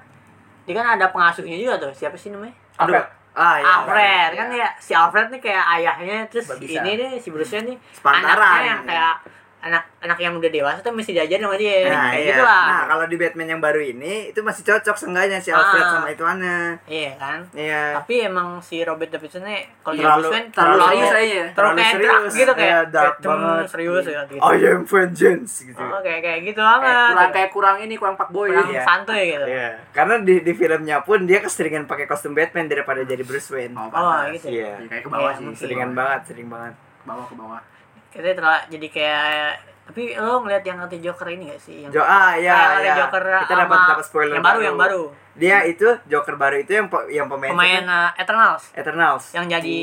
dia kan ada pengasuhnya juga tuh siapa sih namanya Aduh. Alfred. Ah, iya. Alfred kan ya si Alfred nih kayak ayahnya terus Babisa. ini deh si Bruce Wayne nih Sepantaran. anaknya yang kayak anak anak yang udah dewasa tuh mesti diajarin sama dia Nah, kayak iya. gitu lah Nah, kalau di Batman yang baru ini itu masih cocok seenggaknya si Alfred Ah. sama ituannya. iya kan Iya. tapi emang si Robert Pattinson nih kalau Bruce Wayne Terlalu Terlalu- serius aja terlalu terlalu kayak serius. gitu kayak Iya, dark kayak, banget. "Hmm, serius ya gitu I am vengeance gitu. oh, kayak kayak gitu Kayak banget kurang kayak kurang ini kurang pak boy. kurang Iya. santuy gitu Iya. Karena di di filmnya pun dia keseringan pakai kostum Batman daripada jadi Bruce Wayne. Oh, oh gitu Iya. Ya, kayak ke bawah Iya, sih. Seringan banget, sering banget. Bawah ke bawah. Kita terlalu jadi kayak tapi lo ngeliat yang anti Joker ini gak sih yang Jo ah ya ya. Joker Kita dapat sama dapat spoiler yang baru yang baru Dia itu Joker baru itu yang yang pemain, pemain uh, Eternals Eternals. yang jadi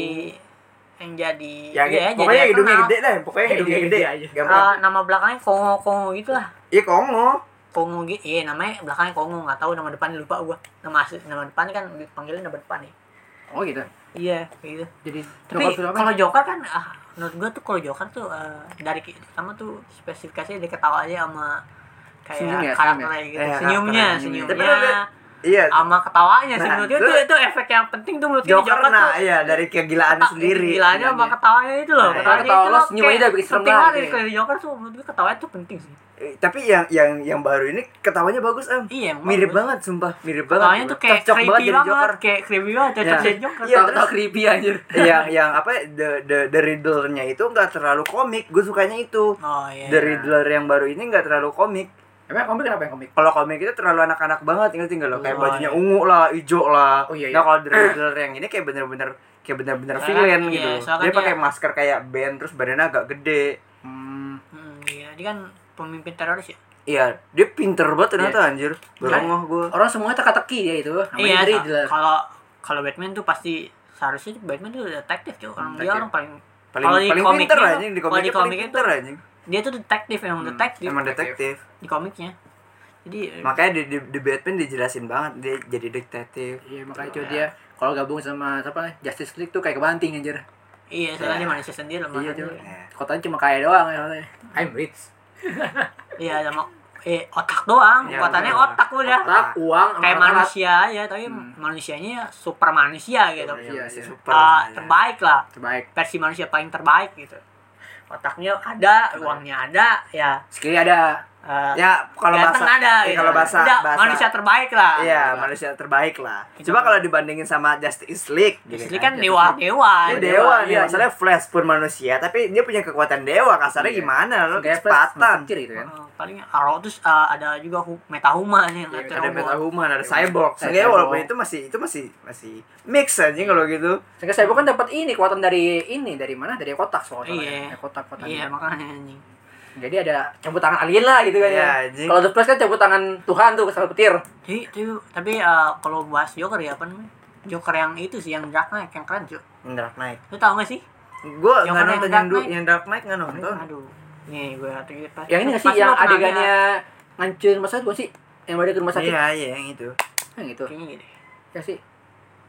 yang jadi yang iya, pokoknya jadi hidungnya Eternals. gede dah, pokoknya hidungnya gede. Gampang. Uh, nama belakangnya Kongo Kongo gitu lah Iya Kongo. Kongo gitu iya namanya belakangnya Kongo nggak tahu nama depan lupa gua nama asli nama depan kan dipanggilnya nama depan nih Oh gitu. iya kayak gitu Jadi tapi Joker kalau Joker kan ah menurut gua tuh kalau Joker tuh eh, dari pertama tuh spesifikasinya dia ketawa aja sama kayak Senyum ya, karakternya gitu. Eh, senyumnya senyumnya. liat- Iya. sama ketawanya sih Nah, menurut lu- itu itu efek yang penting tuh menurut Joker Joker nah, tuh iya dari kegilaannya Keta- sendiri. Gilanya sama ketawanya itu loh. Nah, Ketawanya ketawa itu lo senyum kayak aja bikin serem penting banget, iya. kayak Joker tuh menurut gue ketawanya tuh penting sih. Eh, Tapi yang yang yang baru ini ketawanya bagus am. Iya, Mirip bagus. banget sumpah, mirip banget. Ketawanya tuh kayak Cocok banget jadi Joker. kayak creepy banget cocok Ya. jadi Joker. Iya, terus- creepy anjir. yang yang apa the the the Riddler-nya itu nggak terlalu komik. Gue sukanya itu. Oh iya. The Riddler yang baru ini nggak terlalu komik. Emang komik kenapa yang komik? Kalau komik itu terlalu anak-anak banget, ngerti nggak lo? Kayak Oh, bajunya iya. ungu lah, hijau lah. Oh, iya, Nah iya. kalau The Riddler yang ini kayak bener-bener kayak bener-bener villain kan- gitu. iya, loh. soalnya Dia kan pakai dia- masker kayak band terus badannya agak gede. Hmm. Hmm, iya, dia kan pemimpin teroris ya. Iya, dia pinter banget ternyata anjir. Baru Iya. ngeh gue. Orang semuanya teka-teki dia itu. Iya, kalau kalau Batman tuh pasti seharusnya tuh Batman tuh detektif cuy. Orang dia Detektif. orang paling Paling kalau paling pinter anjing di kalau komiknya di paling pinter anjing. Dia tuh detektif emang Hmm, detektif Emang detektif. di komiknya. Jadi Makanya di, di, di Batman dijelasin banget dia jadi detektif. Iya, makanya cuy dia kalau gabung sama siapa Justice League tuh kayak kebanting anjir. iya, soalnya Iya. dia manusia sendiri lemah Iya, sendiri. cuy. Kotanya cuma kaya doang ya. I'm rich. Iya, sama eh otak doang, Iya, kekuatannya bener. otak udah. Otak, uang, Kayak manusia aja, tapi manusianya super manusia gitu. Iya, iya. super. Ah, ya. terbaik lah, Terbaik. versi manusia paling terbaik gitu. Otaknya ada, uangnya ada, ya. Skillnya ada. Eh, Ya kalau bahasa ada, eh, gitu. kalau bahasa Udah, bahasa manusia terbaik lah. Iya, manusia terbaik lah. Itu. Coba kalau dibandingin sama Justice League, gitu kan dewa dewa. Dia Dewa, dewa iya, masalahnya Flash pun manusia, tapi dia punya kekuatan dewa, kasarnya Iya. gimana? Lo Kayak kecepatan. gitu kan. Eh, paling Arrow terus eh, ada juga hu- metahuma nih yang Iya, ngatur Ada metahuman, ada cyborg. Seenggaknya cyborg. walaupun itu masih itu masih masih mix aja kalau gitu. Sehingga saya bukan dapat ini kekuatan dari ini dari mana? Dari kotak soalnya. Iya. Dari kotak kotak. Iya, makanya anjing. Jadi ada cabut tangan alien lah gitu kan Iya, ya. anjing. Kalau The Flash kan cabut tangan Tuhan tuh kesal petir. Jadi, tapi, tapi eh, kalau bahas Joker ya apa namanya? Joker yang itu sih yang Dark Knight yang keren. Yang Dark Knight. Lu tau gak sih? Gua Yang nggak nonton yang yang, yang Dark Knight nggak nonton. Aduh. Nih gue pas Yang ini nggak sih yang adegannya ngancurin sakit bukan sih? Yang ada ke rumah sakit. Iya, iya yang itu. Yang lihat, Kayaknya gitu. Ya sih.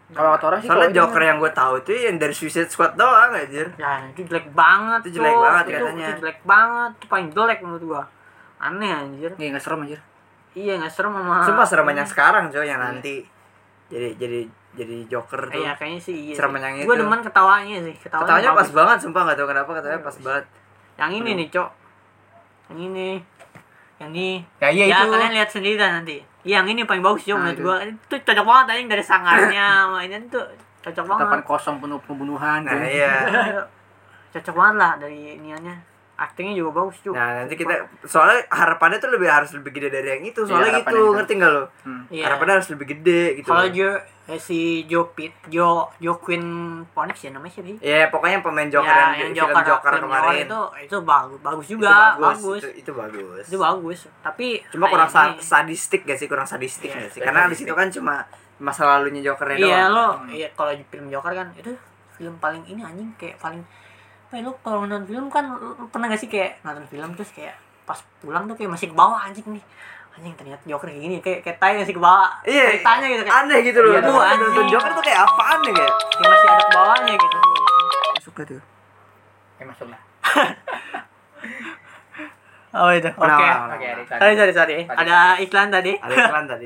Kalau kata orang sih Soalnya Joker ini- yang gue tahu itu yang dari Suicide Squad doang anjir. Ya, itu jelek banget. Itu jelek banget itu, katanya. Itu jelek banget. Itu paling jelek menurut gua. Aneh anjir. Iya nggak serem anjir. Iya, nggak serem sama. Sumpah serem yang sekarang coy yang nanti. Jadi jadi jadi Joker tuh. Iya, kayaknya sih iya. Serem yang Gue itu. demen ketawanya sih. Ketawanya, Ketawanya pas banget sumpah nggak tahu kenapa ketawanya pas banget. Yang ini nih, Cok. Yang ini. Yang ini. Ya iya ya, itu. kalian lihat sendiri dah nanti. Yang ini paling bagus, Cok, Nah, menurut itu. gua. Itu cocok banget anjing dari sangarnya sama ini tuh cocok banget. Tapan kosong penuh pembunuhan. Nah, iya. cocok banget lah dari iniannya. Aktingnya juga bagus, Cuk. Nah, nanti kita soalnya harapannya tuh lebih harus lebih gede dari yang itu. Soalnya Iya, gitu, harapannya gitu. ngerti nggak lo? Hmm. Iya. Harapannya harus lebih gede gitu. Kalau. Jo eh, si Jo Pit, Jo Jo Queen Phoenix ya namanya siapa sih? Ya, pokoknya pemain Joker ya, yang, yang Joker, film Joker film kemarin. Joker itu itu bagus bagus Itu juga bagus Itu, itu bagus. itu bagus tapi Cuma kurang sa- sadistik gak sih? Kurang sadistik Iya, gak sih? Karena di situ kan cuma masa lalunya Jokernya iya doang. lo iya kalau di film Joker kan itu film paling ini anjing kayak paling apa lo kalau nonton film kan lo pernah gak sih kayak nonton film terus kayak pas pulang tuh kayak masih ke bawah anjing nih anjing ternyata Joker kayak gini kayak kayak tanya sih ke bawah Iya, Kayak tanya gitu kayak aneh gitu loh. Iya, Tuh, tuh, nonton. Joker tuh kayak apaan nih kayak? kayak masih ada ke bawahnya gitu Suka tuh. Ya masuk lah. oh itu oke? Oke, ada iklan. sorry sorry sorry ada iklan tadi Ada iklan tadi.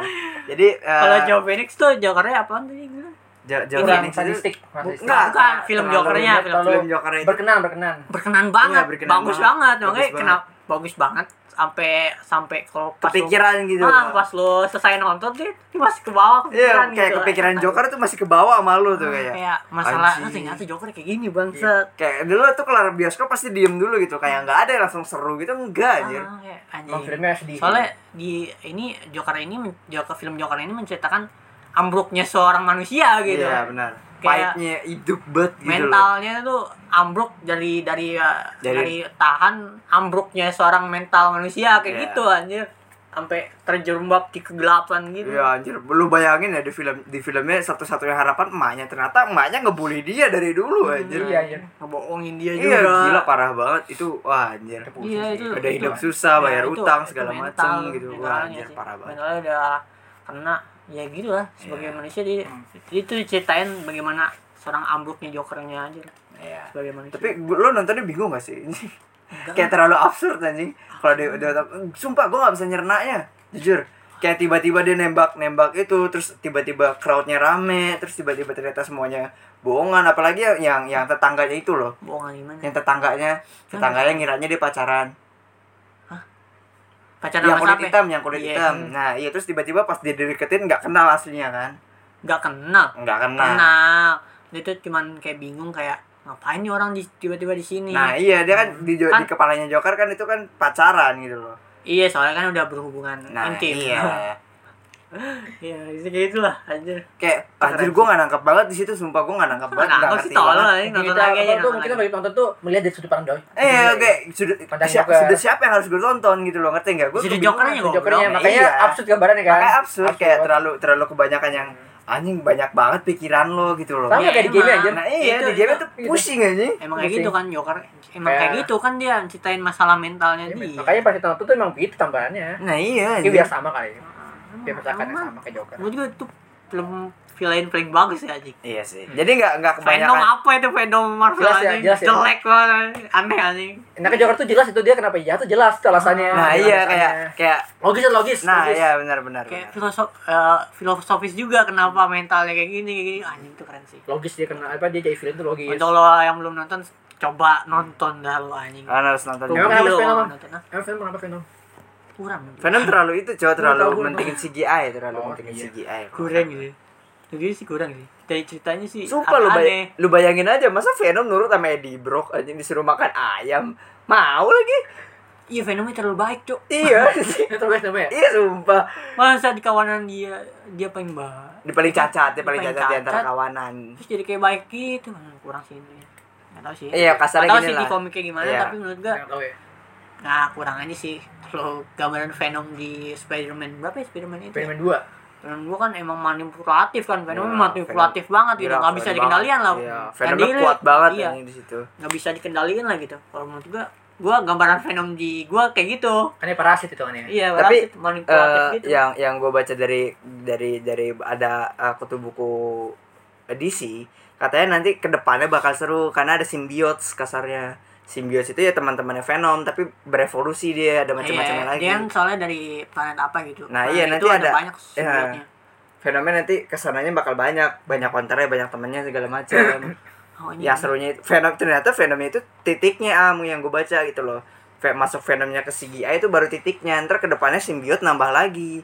Jadi eh, kalau Joe Phoenix tuh Jokernya apaan tadi Jo- Jo Kurang Phoenix sadistik. Enggak, Bukan, film Jokernya, film- film Joker itu. Berkenan, berkenan. berkenan banget Iya, berkenan bagus banget. banget Bagus makanya banget. kenapa bagus banget sampai sampai kalau pas lu- Kepikiran gitu. ah, pas lu selesai nonton dia, dia masih ke bawah Iya, kepikiran kayak gitu. kepikiran Joker tuh masih ke bawah sama lu tuh Ah, kayak. kayak masalah ah, ternyata Joker kayak gini bangset Kayak dulu tuh kelar bioskop pasti diem dulu gitu, kayak nggak ada yang langsung seru gitu enggak anjir. Ah, anjing. filmnya sedih. soalnya di ini Joker ini Joker film Joker ini menceritakan ambruknya seorang manusia gitu Iya, benar. Pahitnya hidup banget gitu loh. mentalnya tuh ambruk dari dari uh, Dari- dari, tahan ambruknya seorang mental manusia kayak Iya. gitu anjir sampai terjerembab di kegelapan gitu Iya anjir, lu bayangin ya di film di filmnya satu-satunya harapan emaknya ternyata emaknya ngebully dia dari dulu anjir. Iya, iya. ngebohongin dia Iya, juga gila parah banget itu. Wah, anjir. iya itu Udah itu- hidup susah, ya, bayar itu- utang itu segala macem gitu. Wah, anjir sih. parah banget. mentalnya udah kena ya gitu lah sebagai Iya. manusia dia itu diceritain bagaimana seorang ambruknya jokernya aja lah, Iya. sebagai manusia Tapi lu nontonnya bingung gak sih? Enggak. Kayak terlalu absurd anjing. Kalau dia udah sumpah gua gak bisa nyernanya. Jujur. Kayak tiba-tiba dia nembak-nembak itu terus tiba-tiba crowdnya rame terus tiba-tiba ternyata semuanya bohongan apalagi yang yang, yang tetangganya itu loh bohongan gimana yang tetangganya tetangganya ngiranya dia pacaran pacaran yang kulit hitam yang kulit Iya. hitam. Nah iya terus tiba-tiba pas dia dideketin nggak kenal aslinya kan? Nggak kenal. Nggak kenal. Kenal. Dia tuh cuman kayak bingung kayak ngapain nih orang di, tiba-tiba di sini? Nah iya dia kan di, jo- Kan- di kepalanya Joker kan itu kan pacaran gitu loh. Iya soalnya kan udah berhubungan nah intim. iya iya itu kayak itulah anjir kayak anjir gue nggak nangkep banget di situ sumpah gue nggak nangkep banget nggak ngerti sih tolol banget. aja nonton kita lagi aja nonton tuh mungkin bagi nonton tuh melihat dari sudut pandang doi. eh oke sudut Pandang siapa, sudut siapa yang harus gue tonton gitu loh ngerti nggak gue Sudut Jokernya kok. Jokernya makanya Iya. absurd gambarannya kan. makanya absurd kayak terlalu terlalu kebanyakan yang anjing banyak banget pikiran lo gitu loh Sama Iya, kayak di game aja. nah iya Itu- di game itu- tuh pusing anjing emang kayak gitu kan Joker emang Kayak- kayak gitu kan dia ceritain masalah mentalnya Iya, dia Makanya pas kita nonton tuh emang gitu tambahannya. nah iya Ini anjing. biar sama kali. Biar percakapan Emang. sama kayak Joker. gue juga tuh film villain paling bagus ya anjing iya sih jadi nggak nggak Venom kebanyakan apa itu Venom Marvel Jelas ya, anjing jelas ya. jelek banget aneh anjing Nah, ke Joker tuh jelas itu dia kenapa jahat tuh jelas tuh alasannya. nah Jelas iya alasannya. kayak kayak logis logis. nah logis. iya benar-benar kayak benar. filosof eh, filosofis juga kenapa mentalnya kayak gini kayak gini anjing tuh keren sih Logis dia kena apa dia jadi villain tuh logis. untuk lo yang belum nonton coba nonton dah lo anjing Kalian harus nonton Emang kenapa Venom? nonton, ah. Emang film kenapa Venom? Kurang. Venom terlalu itu coba terlalu mentingin CGI terlalu Oh, mentingin iya. CGI kurang gitu. Jadi sih kurang sih dari ceritanya sih Sumpah lu, bay aneh. lu bayangin aja masa Venom nurut sama Eddie Brock anjing disuruh makan ayam? Mau lagi. Iya Venomnya terlalu baik cok. Iya. Terus namanya. iya sumpah. Masa di kawanan dia dia paling baik di paling cacat dia paling Paling cacat di antara kawanan. Terus jadi kayak baik gitu. Hmm, kurang sih ini. Tahu sih. Iya, kasarnya gini sih di lah. komiknya gimana Iya. tapi menurut tahu ya. Nah kurang aja sih kalau gambaran Venom di Spider-Man berapa ya Spider-Man itu Spider-Man 2. Venom gua kan emang manipulatif kan Venom Iya, manipulatif banget gitu Gila, nggak bisa dikendalikan banget. lah Venomnya dia- kuat banget iya. anjing di situ. Nggak bisa dikendalikan lah gitu. Kalau menurut gua gua gambaran Venom di gua kayak gitu. Kan dia parasit itu kan ya. iya Tapi, parasit, manipulatif Eh, gitu. yang yang gue baca dari dari dari ada uh, kutu buku DC katanya nanti ke depannya bakal seru karena ada symbiotes kasarnya symbiotes itu ya teman-temannya Venom tapi berevolusi dia ada Iya, lagi dia kan soalnya dari planet apa gitu Nah, Planet iya, itu nanti ada- banyak iya. simbiotnya Venomnya nanti ke sananya bakal banyak banyak konternya banyak temennya segala macam oh, ini ya serunya itu Venom ternyata Venomnya itu titiknya am yang gue baca gitu loh masuk Venomnya ke CGI itu baru titiknya ntar ke depannya simbiot nambah lagi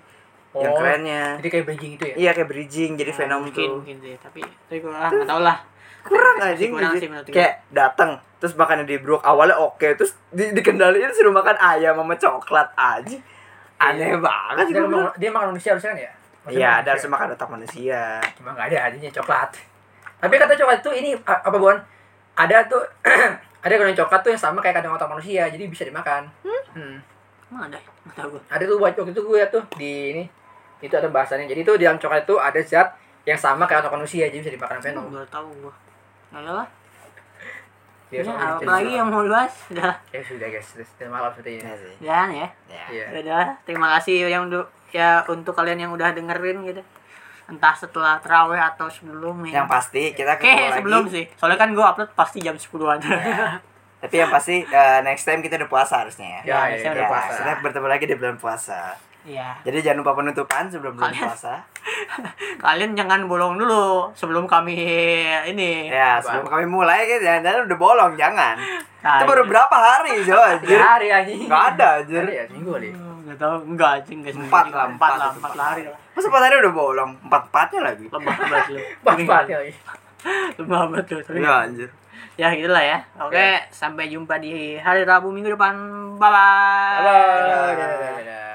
yang Oh, kerennya Jadi kayak bridging itu ya. iya kayak bridging jadi Oh, Venom mungkin, tuh mungkin sih tapi tapi gua ah, nggak tahu lah kurang anjing kurang gitu. sih menurut gue. kayak datang terus makannya di Brook awalnya oke terus di, dikendaliin suruh makan ayam sama coklat aja aneh banget Dia, makan- dia makan manusia harusnya kan ya? Maksudnya iya ada harus makan otak manusia Cuma nggak ada adanya coklat. Tapi kata coklat itu ini apa Bon? Ada tuh ada kandungan coklat tuh yang sama kayak kandungan otak manusia, jadi bisa dimakan. Hmm. emang ada nggak tahu gua Ada tuh waktu itu gue tuh di ini itu ada bahasannya. Jadi tuh di dalam coklat itu ada zat yang sama kayak otak manusia, jadi bisa dimakan Venom. tahu gua nggak lah Ya, Ya, apalagi yang mau dibahas udah Ya sudah guys, sudah sudah malam sepertinya. Iya sih. jangan ya Ya. Iya. udah terima kasih yang ya untuk kalian yang udah dengerin gitu entah setelah terawih atau sebelumnya Yang pasti kita Oke, ketemu lagi. sebelum sih. Soalnya kan gue upload pasti jam 10-an. Tapi yang pasti eh, next time kita udah puasa harusnya ya. Ya, Ya, ya, Ya, puasa. kita bertemu lagi di bulan puasa. Iya. Jadi jangan lupa penutupan sebelum bulan Kalian- puasa. Kalian jangan bolong dulu sebelum kami ini. Ya, sebelum kami mulai gitu jangan udah bolong, jangan. Nah, Itu baru berapa hari, Jo? Anjir. hari anjing. Enggak ada, anjir. Hari ya, seminggu kali. Enggak tahu, enggak anjing, enggak seminggu Empat juga. lah, empat empat lah, itu, empat empat. lah hari lah. Masa empat hari udah bolong? Empat-empatnya lagi. Lebah banget lu. Pas-pas lagi. Lebah banget lu. Iya, anjir. Ya gitulah ya. Oke, sampai jumpa di hari Rabu minggu depan. Bye bye. Halo. Dadah, dadah, dadah.